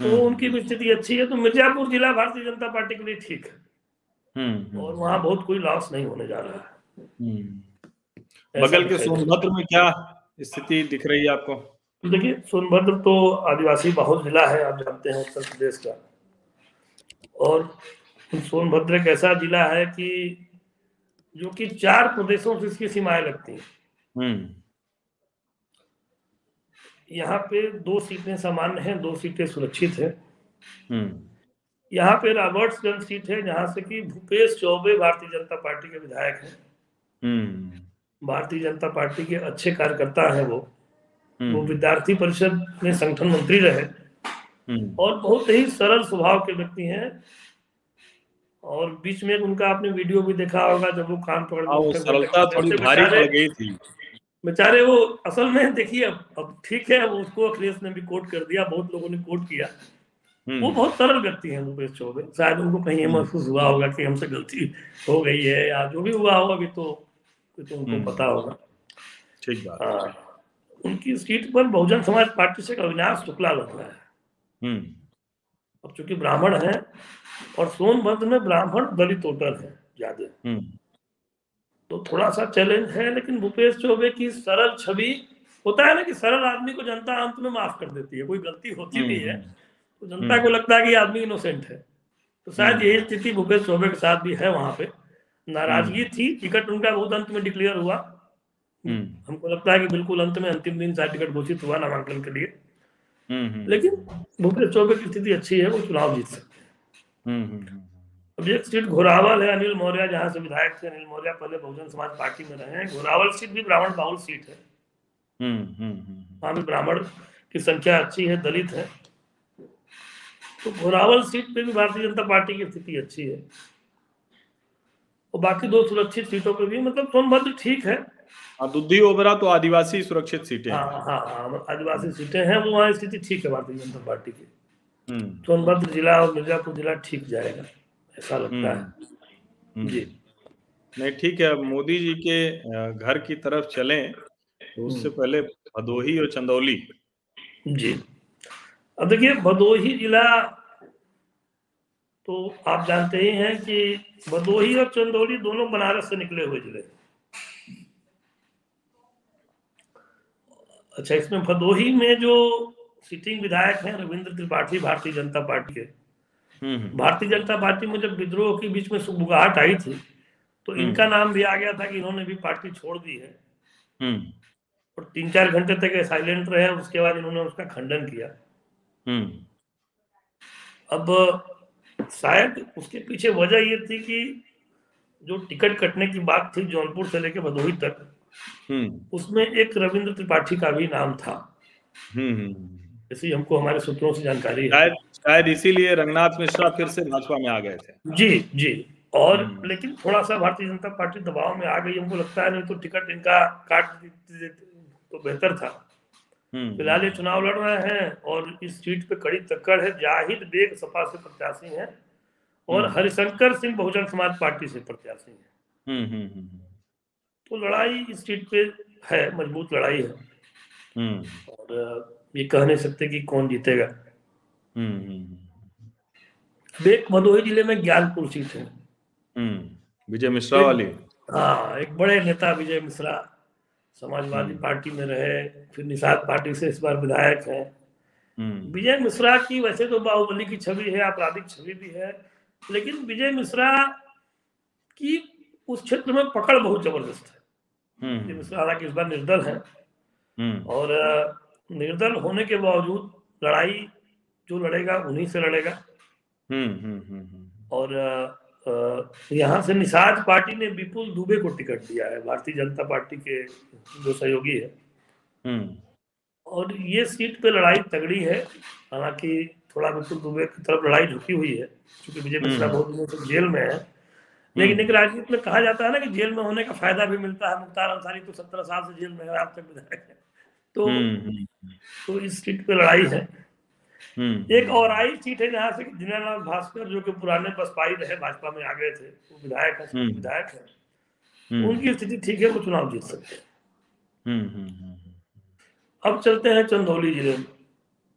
तो उनकी भी स्थिति अच्छी है तो मिर्जापुर जिला भारतीय जनता पार्टी के लिए ठीक है। और वहाँ बहुत कोई लॉस नहीं होने जा रहा है। बगल के सोनभद्र में क्या स्थिति दिख रही है आपको देखिए सोनभद्र तो आदिवासी बहुत जिला है आप जानते हैं उत्तर प्रदेश का और सोनभद्र एक ऐसा जिला है कि जो कि चार प्रदेशों से इसकी सीमाएँ लगती हैं हम्म। यहाँ पे दो सीटें सामान्य हैं दो सीटें सुरक्षित है हम्म। यहाँ पे रॉबर्ट्सगंज सीट है जहाँ से कि भूपेश चौबे भारतीय जनता पार्टी के विधायक हैं हम्म। भारतीय जनता पार्टी के अच्छे कार्यकर्ता है वो हम्म। वो विद्यार्थी परिषद में संगठन मंत्री रहे हम्म। और बहुत ही सरल स्वभाव के व्यक्ति हैं और बीच में उनका आपने वीडियो भी देखा होगा जब वो कान पकड़ हाँ, सरलता थोड़ी भारी पड़ गई थी बेचारे वो असल में देखिए अब अब ठीक है उसको अखिलेश ने भी कोट कर दिया बहुत लोगों ने कोट किया वो हम्म। बहुत सरल व्यक्ति हैं भूपेश चौबे शायद उनको कहीं हम्म। महसूस हुआ होगा कि हमसे गलती हो गई है या जो भी हुआ होगा अभी तो तो उनको हम्म। पता होगा। ठीक बात हाँ। उनकी सीट पर बहुजन समाज पार्टी से अविनाश शुक्ला लग रहा है। अब चूँकि ब्राह्मण है और सोनभद्र में ब्राह्मण दलित वोटर है ज़्यादा। तो थोड़ा सा चैलेंज है लेकिन भूपेश चौबे की सरल छवि होता है ना कि सरल आदमी को जनता अंत में माफ़ कर देती है कोई गलती होती भी है तो जनता को लगता है कि आदमी इनोसेंट है। तो शायद हम्म। यही स्थिति भूपेश चौबे के साथ भी है वहाँ पे। नाराज़गी हम्म। थी टिकट उनका बहुत अंत में डिक्लेयर हुआ। हम्म। हमको लगता है कि बिल्कुल अंत में अंतिम दिन शायद टिकट घोषित हुआ नामांकन के लिए। लेकिन भूपेश चौबे की स्थिति अच्छी है वो चुनाव जीत सकते हैं। अब एक सीट घोरावल है अनिल मौर्य जहाँ से विधायक थे अनिल मौर्य पहले बहुजन समाज पार्टी में रहे हैं। घोरावल सीट भी ब्राह्मण बाहुल सीट है। वहाँ भी ब्राह्मण की संख्या अच्छी है दलित है। तो घोरावल सीट पे भी भारतीय जनता पार्टी की स्थिति अच्छी है। और बाकी दो सुरक्षित सीटों पे भी मतलब सोनभद्र ठीक है। हाँ, दुद्धि ओबरा तो आदिवासी सुरक्षित सीटें हाँ। हाँ हाँ आदिवासी सीटें हैं वो वहाँ स्थिति ठीक है भारतीय जनता पार्टी की। हम्म, सोनभद्र जिला और मिर्जापुर जिला ठीक जाएगा ऐसा लगता है। हम्म। जी। नहीं ठीक है मोदी जी के घर की तरफ़ चलें तो उससे हम्म। पहले भदोही और चंदौली। जी। अब देखिए भदोही जिला तो आप जानते ही हैं कि भदोही और चंदौली दोनों बनारस से निकले हुए ज़िले। अच्छा इसमें भदोही में जो सिटिंग विधायक हैं रविंद्र त्रिपाठी भारतीय जनता पार्टी के। हम्म, हम्म, भारतीय जनता पार्टी में जब विद्रोह के बीच में सुबुगाहट आई थी तो हम्म। इनका नाम भी आ गया था कि इन्होंने भी पार्टी छोड़ दी है। और तीन चार घंटे तक साइलेंट रहे उसके बाद इन्होंने उसका खंडन किया। अब शायद उसके पीछे वजह ये थी कि जो टिकट कटने की बात थी जौनपुर से लेकर भदोही तक हम्म, उसमें एक रविंद्र त्रिपाठी का भी नाम था। हम्म, हम्म। ऐसी हमको हमारे सूत्रों से जानकारी है। शायद शायद इसीलिए रंगनाथ मिश्रा फिर से भाजपा में आ गए थे। जी जी। और हम्म। लेकिन थोड़ा सा भारतीय जनता पार्टी दबाव में आ गई। हमको लगता है नहीं तो टिकट इनका काट तो बेहतर था। हम्म, फ़िलहाल ये चुनाव लड़ रहे हैं और इस सीट पे कड़ी टक्कर है। जाहिद बेग सपा से प्रत्याशी हैं और हम्म। हरिशंकर सिंह बहुजन समाज पार्टी से प्रत्याशी हैं। हम्म, हम्म, हम्म, तो लड़ाई इस सीट पे है मज़बूत लड़ाई है। हम्म, और ये कह नहीं सकते कि कौन जीतेगा। हम्म, हम्म, एक भदोही ज़िले में ज्ञानपुर सीट है। हम्म। विजय मिश्रा वाली। हाँ एक बड़े नेता विजय मिश्रा समाजवादी हम्म। पार्टी में रहे फिर निषाद पार्टी से इस बार विधायक हैं। हम्म, विजय मिश्रा की वैसे तो बाहुबली की छवि है आपराधिक छवि भी है लेकिन विजय मिश्रा की उस क्षेत्र में पकड़ बहुत ज़बरदस्त है। विजय हम्म, मिश्रा हालाँकि इस बार निर्दल है। और निर्दल होने के बावजूद लड़ाई जो लड़ेगा उन्हीं से लड़ेगा। और यहाँ से निषाद पार्टी ने विपुल दुबे को टिकट दिया है। भारतीय जनता पार्टी के जो सहयोगी है। हम्म, और ये सीट पे लड़ाई तगड़ी है। हालाँकि थोड़ा विपुल दुबे की तरफ़ लड़ाई झुकी हुई है क्योंकि विजय मिश्रा हम्म। बहुत दिनों से जेल में है। लेकिन एक राजनीति में कहा जाता है ना कि जेल में होने का फ़ायदा भी मिलता है। मुख्तार अंसारी तो सत्रह साल से जेल में है आज तक विधायक है। तो हम्म, हम्म, तो इस सीट पे लड़ाई है। हम्म, एक और आई सीट है जहाँ से दीनानाथ भास्कर जो कि पुराने बसपाई रहे भाजपा में आ गए थे वो विधायक है हम्म। विधायक है। हम्म, उनकी स्थिति ठीक है वो चुनाव जीत सकते हैं। हम्म, हम्म, हम्म, अब चलते हैं चंदौली ज़िले में।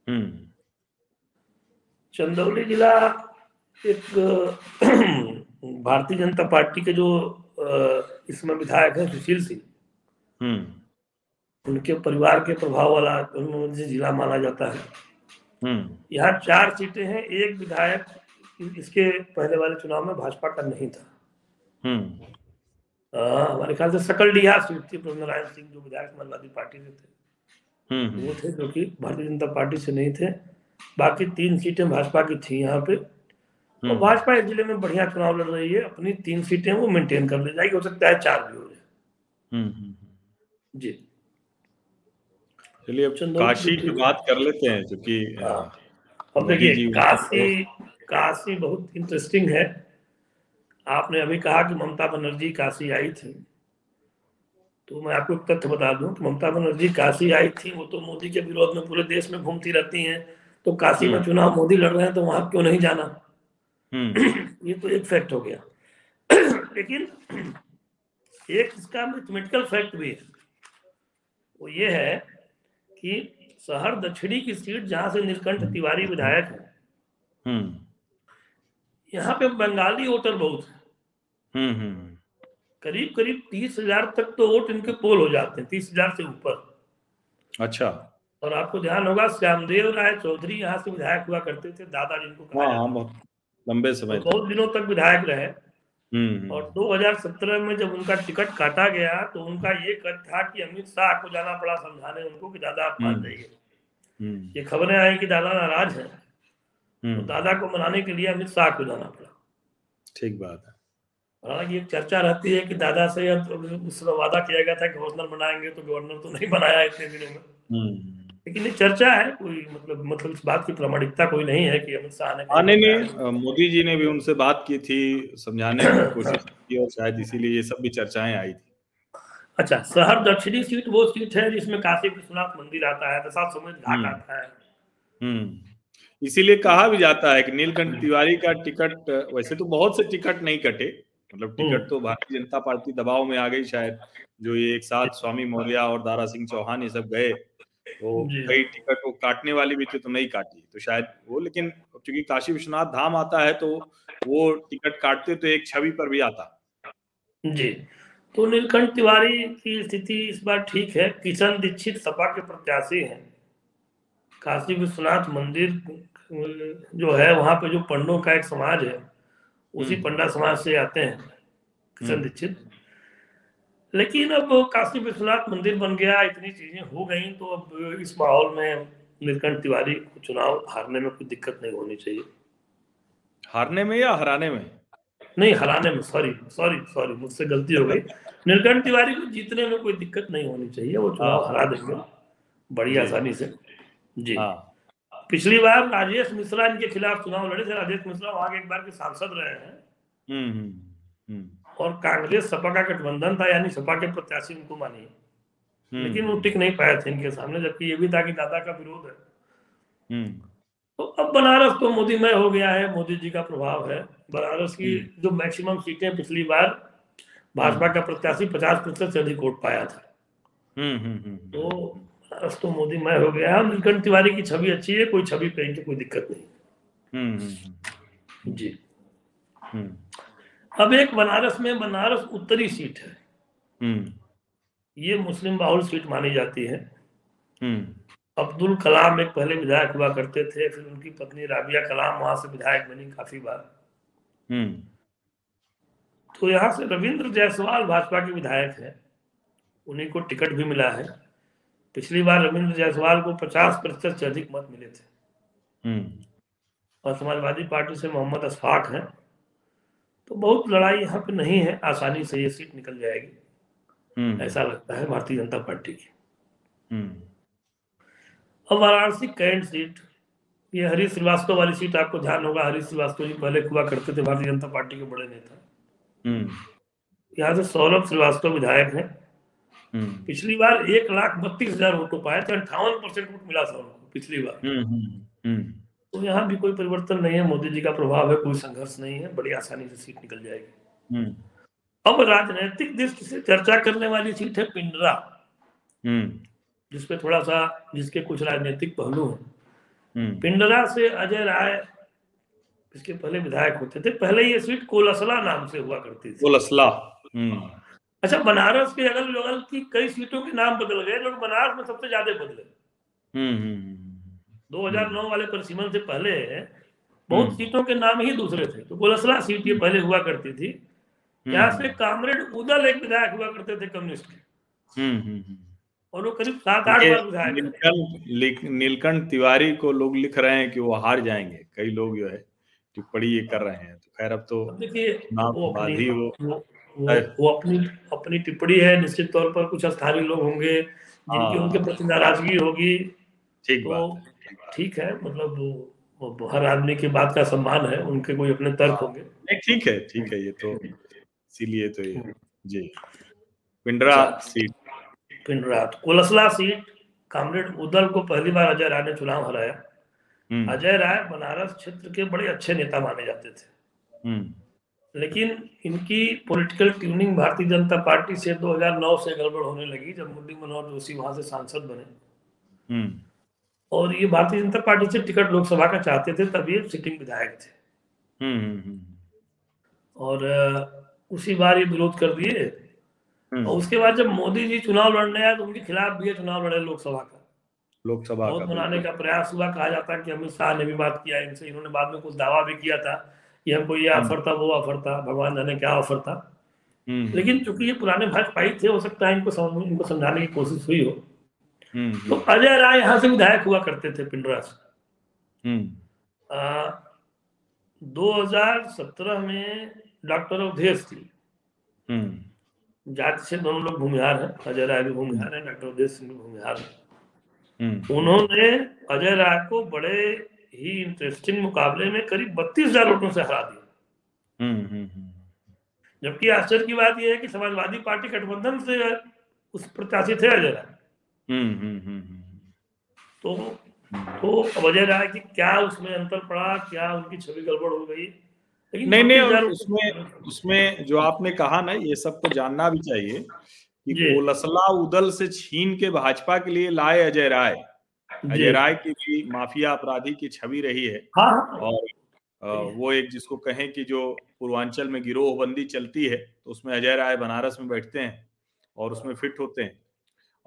हम्म, चंदौली जिला एक भारतीय जनता पार्टी के जो इसमें विधायक है सुशील सिंह। हम्म, उनके परिवार के प्रभाव वाला जिला माना जाता है। हम्म, यहाँ चार सीटें हैं एक विधायक इसके पहले वाले चुनाव में भाजपा का नहीं था। हम्म, हमारे ख्याल से सकलडीहा सीट थी प्रभु नारायण सिंह जो विधायक समाजवादी पार्टी से थे। हम्म, वो थे जो कि भारतीय जनता पार्टी से नहीं थे। बाकी तीन सीटें भाजपा की थी यहाँ पे। और हम्म, भाजपा इस ज़िले में बढ़िया चुनाव लड़ रही है। अपनी तीन सीटें वो मेंटेन कर ले जाएगी हो सकता है चार भी हो जाए। हम्म, हम्म। जी। चलिए अब काशी की बात कर लेते हैं क्योंकि हाँ। अब देखिए काशी काशी बहुत इंटरेस्टिंग है। आपने अभी कहा कि ममता बनर्जी काशी आई थी। तो मैं आपको तथ्य बता दूँ कि ममता बनर्जी काशी आई थी वो तो मोदी के विरोध में पूरे देश में घूमती रहती हैं। तो काशी में हम्म। चुनाव मोदी लड़ रहे हैं तो वहाँ क्यों नहीं जाना? हम्म, ये तो एक फैक्ट हो गया। लेकिन एक इसका मैथमेटिकल फैक्ट भी है। वो ये है कि शहर दक्षिणी की सीट जहाँ से नीलकंठ तिवारी विधायक है। हम्म, यहाँ पे बंगाली वोटर बहुत है। हम्म, हम्म, करीब करीब तीस हज़ार तक तो वोट इनके पोल हो जाते हैं तीस हज़ार से ऊपर। अच्छा। और आपको ध्यान होगा श्यामदेव राय चौधरी यहाँ से विधायक हुआ करते थे दादा जिनको हाँ हाँ। बहुत लंबे समय तो बहुत दिनों तक विधायक रहे। हम्म, और 2017 में जब उनका टिकट काटा गया तो उनका ये कद था कि अमित शाह को जाना पड़ा समझाने उनको कि दादा आप मान हम्म। जाइए। हम्म, ये खबरें आई कि दादा नाराज़ है। तो हम्म, दादा को मनाने के लिए अमित शाह को जाना पड़ा। ठीक बात है। हालाँकि एक चर्चा रहती है कि दादा से उस वादा किया गया था कि गवर्नर बनाएँगे तो गवर्नर तो नहीं बनाया इतने दिनों में। हम्म, लेकिन ये चर्चा है कोई मतलब मतलब इस बात की प्रामाणिकता कोई नहीं है कि अमित शाह ने हाँ नहीं नहीं मोदी जी ने भी उनसे बात की थी समझाने की कोशिश की और शायद इसीलिए ये सब भी चर्चाएँ आई थी। अच्छा शहर दक्षिणी सीट वो सीट है जिसमें काशी विश्वनाथ मंदिर आता है दशा समय घाट हम्म। आता है। हम्म। इसीलिए कहा भी जाता है कि नीलकंठ तिवारी का टिकट वैसे तो बहुत से टिकट नहीं कटे मतलब टिकट हम्म। तो भारतीय जनता पार्टी दबाव में आ गई शायद जो ये एक साथ स्वामी मौर्या और दारा सिंह चौहान ये सब गए। तो कई टिकट वो काटने वाली भी थी तो नहीं काटी तो शायद वो लेकिन क्योंकि काशी विश्वनाथ धाम आता है तो वो टिकट काटते तो एक छवि पर भी आता जी तो नीलकंठ तिवारी की स्थिति इस बार ठीक है किशन दीक्षित सपा के प्रत्याशी हैं काशी विश्वनाथ मंदिर जो है वहाँ पे जो पंडों का एक समाज है उसी हम्म। पंडा समाज से आते हैं किशन हम्म। दीक्षित लेकिन अब काशी विश्वनाथ मंदिर बन गया इतनी चीज़ें हो गई तो अब इस माहौल में नीलकंठ तिवारी को चुनाव हारने में कोई दिक्कत नहीं होनी चाहिए। हारने में या हराने में? नहीं हराने में सॉरी सॉरी सॉरी मुझसे गलती हो गई। नीलकंठ तिवारी को जीतने में कोई दिक्कत नहीं होनी चाहिए वो चुनाव हाँ। हरा देंगे। बड़ी आसानी से। जी। हाँ। पिछली बार राजेश मिश्रा इनके खिलाफ चुनाव लड़े थे। राजेश मिश्रा वहाँ के एक बार के सांसद रहे हैं। हम्म, हम्म, हम्म। और कांग्रेस सपा का गठबंधन था यानी सपा के प्रत्याशी उनको मानिए। लेकिन वो टिक नहीं पाए थे इनके सामने जबकि ये भी था कि दादा का विरोध है। तो अब बनारस तो मोदी मय हो गया है मोदी जी का प्रभाव है। बनारस की जो मैक्सिमम सीटें पिछली बार भाजपा का प्रत्याशी पचास प्रतिशत से अधिक वोट पाया था। तो बनारस तो मोदी मय हो गया है। नीलकंठ तिवारी की छवि अच्छी है कोई छवि कहीं की कोई दिक्कत नहीं। जी। अब एक बनारस में बनारस उत्तरी सीट है। हम्म। ये मुस्लिम बाहुल सीट मानी जाती है। हम्म। अब्दुल कलाम एक पहले विधायक हुआ करते थे फिर उनकी पत्नी राबिया कलाम वहाँ से विधायक बनी काफ़ी बार। हम्म। तो यहाँ से रविंद्र जायसवाल भाजपा के विधायक है। उन्हीं को टिकट भी मिला है। पिछली बार रविंद्र जायसवाल को 50 प्रतिशत से अधिक मत मिले थे। और समाजवादी पार्टी से मोहम्मद अशफाक हैं। तो बहुत लड़ाई यहाँ पे नहीं है आसानी से ये सीट निकल जाएगी। हम्म। ऐसा लगता है भारतीय जनता पार्टी की। हम्म। अब वाराणसी कैंट सीट ये हरीश श्रीवास्तव वाली सीट आपको ध्यान होगा हरीश श्रीवास्तव जी पहले हुआ करते थे भारतीय जनता पार्टी के बड़े नेता। हम्म। यहाँ से सौरभ श्रीवास्तव विधायक है। पिछली बार एक लाख बत्तीस हज़ार वोटों पाए थे अंठावन परसेंट वोट मिला था उनको पिछली बार। तो यहाँ भी कोई परिवर्तन नहीं है। मोदी जी का प्रभाव है कोई संघर्ष नहीं है। बड़ी आसानी से सीट निकल जाएगी। हम्म। अब राजनीतिक दृष्टि से चर्चा करने वाली सीट है पिंडरा। हम्म। जिसपे थोड़ा सा जिसके कुछ राजनीतिक पहलू हैं। हम्म। पिंडरा से अजय राय इसके पहले विधायक होते थे। पहले ये सीट कोलसला नाम से हुआ करती थी। कोलसला। अच्छा बनारस के अगल बगल की कई सीटों के नाम बदल गए लोग बनारस में सबसे ज़्यादा बदले। 2009 वाले परिसीमन से पहले बहुत हम्म। सीटों के नाम ही दूसरे थे। तो गोलसला सीट ये पहले हुआ करती थी। हम्म। यहाँ से कामरेड उदल एक विधायक हुआ करते थे कम्युनिस्ट के। हम्म, और वो करीब सात आठ बार विधायक नीलकंठ तिवारी को लोग लिख रहे हैं कि वो हार जाएँगे। कई लोग जो है टिप्पणी ये कर रहे हैं। तो खैर अब तो देखिए वो अपनी वो, वो, वो अपनी अपनी टिप्पणी है निश्चित तौर पर कुछ स्थानीय लोग होंगे जिनकी हाँ। उनके प्रति नाराज़गी होगी। ठीक तो ठीक है मतलब वो, वो हर आदमी की बात का सम्मान है उनके कोई अपने तर्क होंगे नहीं ठीक है ठीक है ये तो इसीलिए तो ये जी पिंडरा अच्छा। Seat Pindra Kolasla seat comrade Udal को पहली बार अजय राय ने चुनाव हराया हम्म। अजय राय बनारस क्षेत्र के बड़े अच्छे नेता माने जाते थे हम्म। लेकिन इनकी political tuning Bharatiya Janata party से 2009 से गड़बड़ होने लगी जब मुरली मनोहर जोशी वहाँ से सांसद बने हम्म। और ये भारतीय जनता पार्टी से टिकट लोकसभा का चाहते थे तब ये सिटिंग विधायक थे। हम्म, हम्म, हम्म। और उसी बार ये विरोध कर दिए। और उसके बाद जब मोदी जी चुनाव लड़ने आए तो उनके खिलाफ भी चुनाव लड़े लोकसभा का। लोकसभा बहुत बनाने का प्रयास हुआ। कहा जाता है कि अमित शाह ने भी बात किया इनसे इन्होंने बाद में कुछ दावा भी किया था कि हमको ये ऑफ़र था वो ऑफ़र था भगवान जाने क्या ऑफ़र था। लेकिन चूँकि ये पुराने भाजपाई थे हो सकता है इनको इनको समझाने की कोशिश हुई हो। तो हम्म। अजय राय यहाँ से विधायक हुआ करते थे पिंडरा से हम्म। दो हज़ार सत्रह में डॉक्टर अवधेश थी। जाति से दोनों लोग भूमिहार हैं अजय राय भी भूमिहार है डॉक्टर अवधेश सिंह भी भूमिहार है। उन्होंने अजय राय को बड़े ही इंटरेस्टिंग मुकाबले में करीब बत्तीस हज़ार वोटों से हरा दिया। जबकि आश्चर्य की बात यह है कि समाजवादी पार्टी गठबंधन से उस प्रत्याशी थे अजय राय। हम्म, हम्म, हम्म, तो तो अब अजय राय की क्या उसमें अंतर पड़ा क्या उनकी छवि गड़बड़ हो गई? नहीं नहीं उसमें उसमें जो आपने कहा ना ये सब तो जानना भी चाहिए कि कोलसला उदल से छीन के भाजपा के लिए लाए अजय राय। अजय राय की भी माफिया अपराधी की छवि रही है। हाँ, हाँ। और वो एक जिसको कहें कि जो पूर्वांचल में गिरोह बंदी चलती है तो उसमें अजय राय बनारस में बैठते हैं और उसमें फिट होते हैं।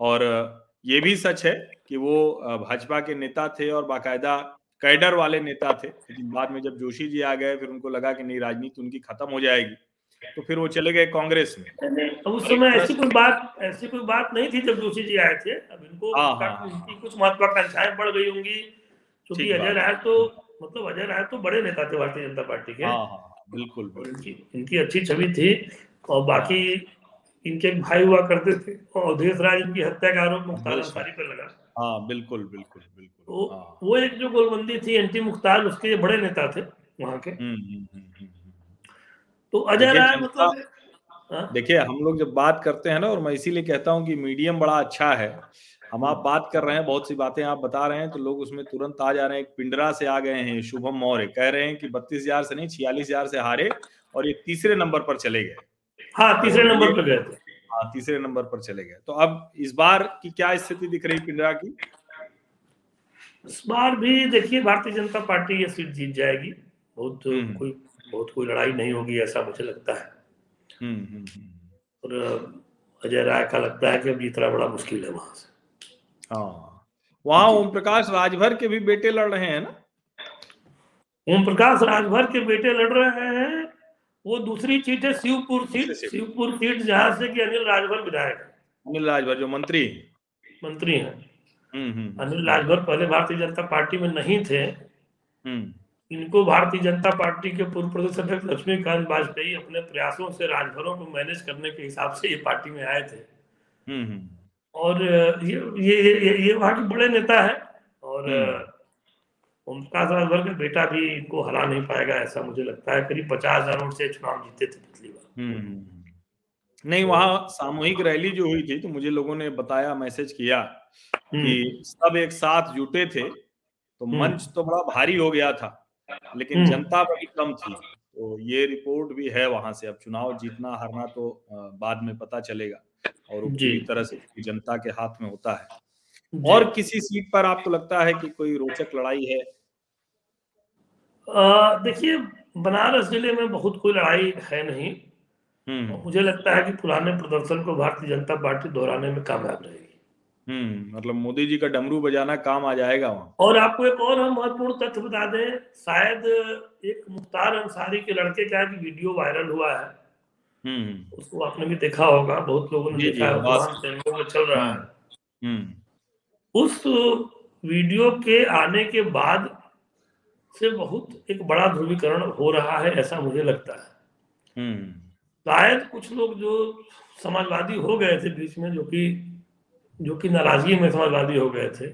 और ये भी सच है कि वो भाजपा के नेता थे और बाकायदा कैडर वाले नेता थे। लेकिन बाद में जब जोशी जी आ गए फिर उनको लगा कि नहीं राजनीति उनकी खत्म हो जाएगी। तो फिर वो चले गए कांग्रेस में। तो उस समय ऐसी कोई बात ऐसी कोई बात नहीं थी जब जोशी जी आए थे। अब इनको हाँ, हाँ, हाँ, कुछ महत्वाकांक्षाएँ बढ़ गई होंगी। क्योंकि अजय राय तो मतलब अजय राय तो बड़े नेता थे भारतीय जनता पार्टी के। हाँ, हाँ, बिल्कुल। इनकी इनकी अच्छी छवि थी। और बाकी इनके भाई हुआ करते थे और अवधेश राज इनकी हत्या का आरोप मुख्तार अंसारी पर लगा। हाँ बिल्कुल बिल्कुल बिल्कुल। तो हाँ। वो एक जो गोलबंदी थी एंटी मुख्तार उसके बड़े नेता थे वहाँ के। हम्म, हम्म, हम्म, तो अजय राय मतलब हाँ? देखिए हम लोग जब बात करते हैं ना और मैं इसीलिए कहता हूँ कि मीडियम बड़ा अच्छा है। हम आप बात कर रहे हैं बहुत सी बातें आप बता रहे हैं तो लोग उसमें तुरंत आ जा रहे हैं। पिंडरा से आ गए हैं शुभम मौर्य। कह रहे हैं कि बत्तीस हज़ार से नहीं छियालीस हज़ार से हारे और ये तीसरे नंबर पर चले गए। हाँ तीसरे नंबर पर गए थे। हाँ तीसरे नंबर पर चले गए। तो अब इस बार की क्या स्थिति दिख रही पिंडरा की? इस बार भी देखिए भारतीय जनता पार्टी ये सीट जीत जाएगी। बहुत हम्म। कोई बहुत कोई लड़ाई नहीं होगी ऐसा मुझे लगता है। हम्म, हम्म, और अजय राय का लगता है कि अब जीतना बड़ा मुश्किल है वहाँ से। हाँ। वहाँ ओम प्रकाश राजभर के भी बेटे लड़ रहे हैं ना? ओम प्रकाश राजभर के बेटे लड़ रहे हैं वो दूसरी चीज़ है शिवपुर सीट। शिवपुर सीट जहाँ से कि अनिल राजभर विधायक अनिल राजभर जो मंत्री। मंत्री हैं। हम्म, हम्म, हम्म। अनिल राजभर पहले भारतीय जनता पार्टी में नहीं थे। इनको भारतीय जनता पार्टी के पूर्व प्रदेश अध्यक्ष लक्ष्मीकांत वाजपेयी अपने प्रयासों से राजभरों को मैनेज करने के हिसाब से ये पार्टी में आए थे। और ये ये ये, ये वहाँ के बड़े नेता है। और ओमप्रकाश राजभर का बेटा भी इनको हरा नहीं पाएगा ऐसा मुझे लगता है। करीब पचास हज़ार वोट से चुनाव जीते थे पिछली बार। हम्म, हम्म, हम्म। नहीं वहाँ सामूहिक रैली जो हुई थी तो मुझे लोगों ने बताया मैसेज किया कि सब एक साथ जुटे थे तो मंच तो बड़ा भारी हो गया था लेकिन जनता बड़ी कम थी। तो ये रिपोर्ट भी है वहाँ से अब चुनाव जीतना हारना तो बाद में पता चलेगा और पूरी तरह से जनता के हाथ में होता है। और किसी सीट पर आपको लगता है कि कोई रोचक लड़ाई है? देखिए बनारस ज़िले में बहुत कोई लड़ाई है नहीं। हम्म। मुझे लगता है कि पुराने प्रदर्शन को भारतीय जनता पार्टी दोहराने में कामयाब रहेगी। हम्म मतलब मोदी जी का डमरू बजाना काम आ जाएगा वहाँ। और आपको एक और हम महत्वपूर्ण तथ्य बता दें शायद एक मुख्तार अंसारी के लड़के का एक वीडियो वायरल हुआ है। हम्म। उसको आपने भी देखा होगा बहुत लोगों ने देखा है चल रहा है। हम्म। उस वीडियो के आने के बाद से बहुत एक बड़ा ध्रुवीकरण हो रहा है ऐसा मुझे लगता है। हम्म। शायद कुछ लोग जो समाजवादी हो गए थे बीच में जो कि जो कि नाराज़गी में समाजवादी हो गए थे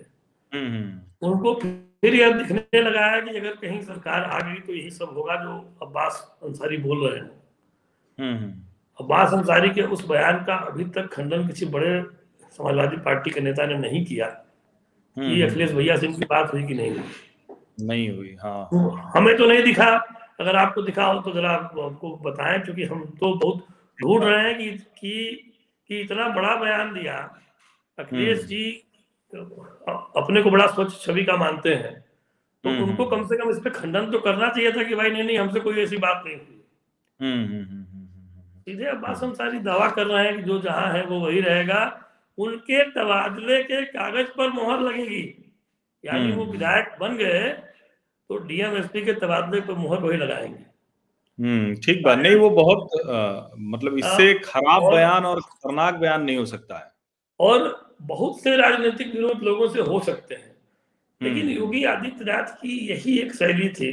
हम्म, हम्म। उनको फिर यह दिखने लगा है कि अगर कहीं सरकार आ गई तो यही सब होगा जो अब्बास अंसारी बोल रहे हैं। अब्बास अंसारी के उस बयान का अभी तक खंडन किसी बड़े समाजवादी पार्टी के नेता ने नहीं किया। कि अखिलेश भैया से इनकी बात हुई कि नहीं हुई? नहीं हुई हाँ। तो हमें तो नहीं दिखा। अगर आपको दिखा हो तो जरा आपको बताएँ क्योंकि हम तो बहुत ढूंढ रहे हैं कि कि, कि इतना बड़ा बयान दिया। अखिलेश हम्म। जी अपने को बड़ा स्वच्छ छवि का मानते हैं। तो हम्म, उनको हम्म। कम से कम इस पे खंडन तो करना चाहिए था कि भाई नहीं नहीं हमसे कोई ऐसी बात नहीं हुई। सीधे अब्बास अंसारी दावा कर रहे हैं कि जो जहाँ है वो वही रहेगा। उनके तबादले के कागज़ पर मोहर लगेगी। यानी वो हम्म। विधायक बन गए तो डीएमएसपी के तबादले पर मुहर वही लगाएँगे। हम्म ठीक बात। नहीं वो बहुत आ, मतलब इससे खराब बयान और खतरनाक बयान नहीं हो सकता है। और बहुत से राजनीतिक विरोध लोगों से हो सकते हैं। लेकिन हम्म। योगी आदित्यनाथ की यही एक शैली थी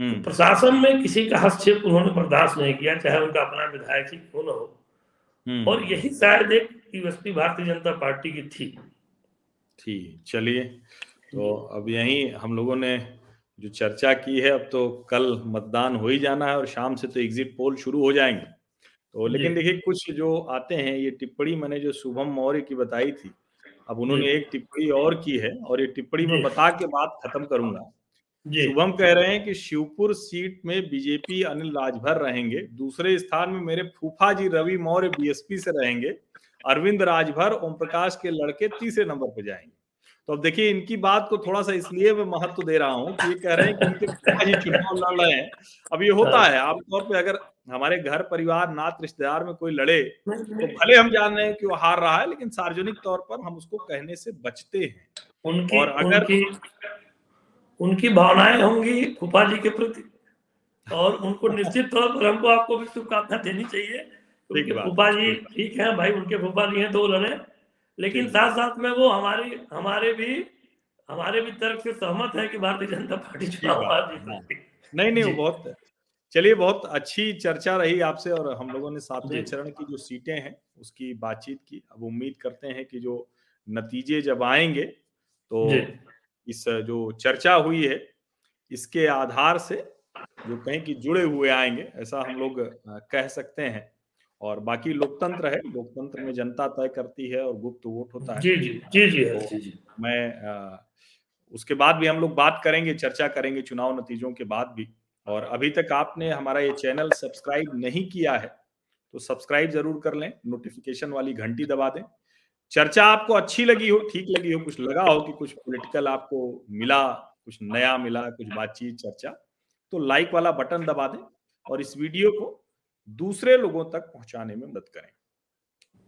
तो प्रशासन में किसी का हस्तक्षेप उन्होंने बर्दाश्त नहीं किया चाहे उनका अपना विधायक ही क्यों न हो। और यही शायद एक यूएसपी भारतीय जनता पार्टी की थी। ठीक चलिए। तो अब यही हम लोगों ने जो चर्चा की है अब तो कल मतदान हो ही जाना है और शाम से तो एग्जिट पोल शुरू हो जाएँगे। तो लेकिन देखिए कुछ जो आते हैं ये टिप्पणी मैंने जो शुभम मौर्य की बताई थी अब उन्होंने एक टिप्पणी और की है और ये टिप्पणी मैं बता के बात खत्म करूँगा। शुभम कह रहे हैं कि शिवपुर सीट में बीजेपी अनिल राजभर रहेंगे दूसरे स्थान में मेरे फूफा जी रवि मौर्य बीएसपी से रहेंगे अरविंद राजभर ओम प्रकाश के लड़के तीसरे नंबर पर जाएँगे। तो अब देखिए इनकी बात को थोड़ा सा इसलिए मैं महत्व दे रहा हूँ कि ये कह रहे हैं कि उनके पिताजी चुनाव लड़ रहे हैं। अब ये होता हाँ। है आमतौर पे अगर हमारे घर परिवार नात रिश्तेदार में कोई लड़े तो भले हम जान रहे हैं कि वो हार रहा है लेकिन सार्वजनिक तौर पर हम उसको कहने से बचते हैं। उनकी, और अगर उनकी, उनकी भावनाएँ होंगी फूफा जी के प्रति और उनको निश्चित तौर पर हमको आपको भी शुभकामना देनी चाहिए फूफा जी ठीक है भाई उनके फूफा जी हैं तो लड़े। लेकिन साथ साथ में वो हमारी हमारे भी हमारे भी तरफ़ से सहमत है कि भारतीय जनता पार्टी चुनाव नहीं नहीं वो बहुत चलिए बहुत अच्छी चर्चा रही आपसे और हम लोगों ने सातवें चरण की जो सीटें हैं उसकी बातचीत की। अब उम्मीद करते हैं कि जो नतीजे जब आएँगे तो इस जो चर्चा हुई है इसके आधार से जो कहें कि जुड़े हुए आएँगे ऐसा हम लोग कह सकते हैं। और बाकी लोकतंत्र है लोकतंत्र में जनता तय करती है और गुप्त वोट होता है। जी जी जी जी, तो जी, जी। मैं आ, उसके बाद भी हम लोग बात करेंगे चर्चा करेंगे चुनाव नतीजों के बाद भी। और अभी तक आपने हमारा ये चैनल सब्सक्राइब नहीं किया है तो सब्सक्राइब ज़रूर कर लें नोटिफिकेशन वाली घंटी दबा दें। चर्चा आपको अच्छी लगी हो ठीक लगी हो कुछ लगा हो कि कुछ पॉलिटिकल आपको मिला कुछ नया मिला कुछ बातचीत चर्चा तो लाइक वाला बटन दबा दें और इस वीडियो को दूसरे लोगों तक पहुँचाने में मदद करें।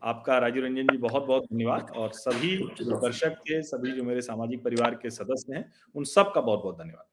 आपका राजीव रंजन जी बहुत बहुत धन्यवाद और सभी दर्शक के सभी जो मेरे सामाजिक परिवार के सदस्य हैं उन सब का बहुत बहुत धन्यवाद।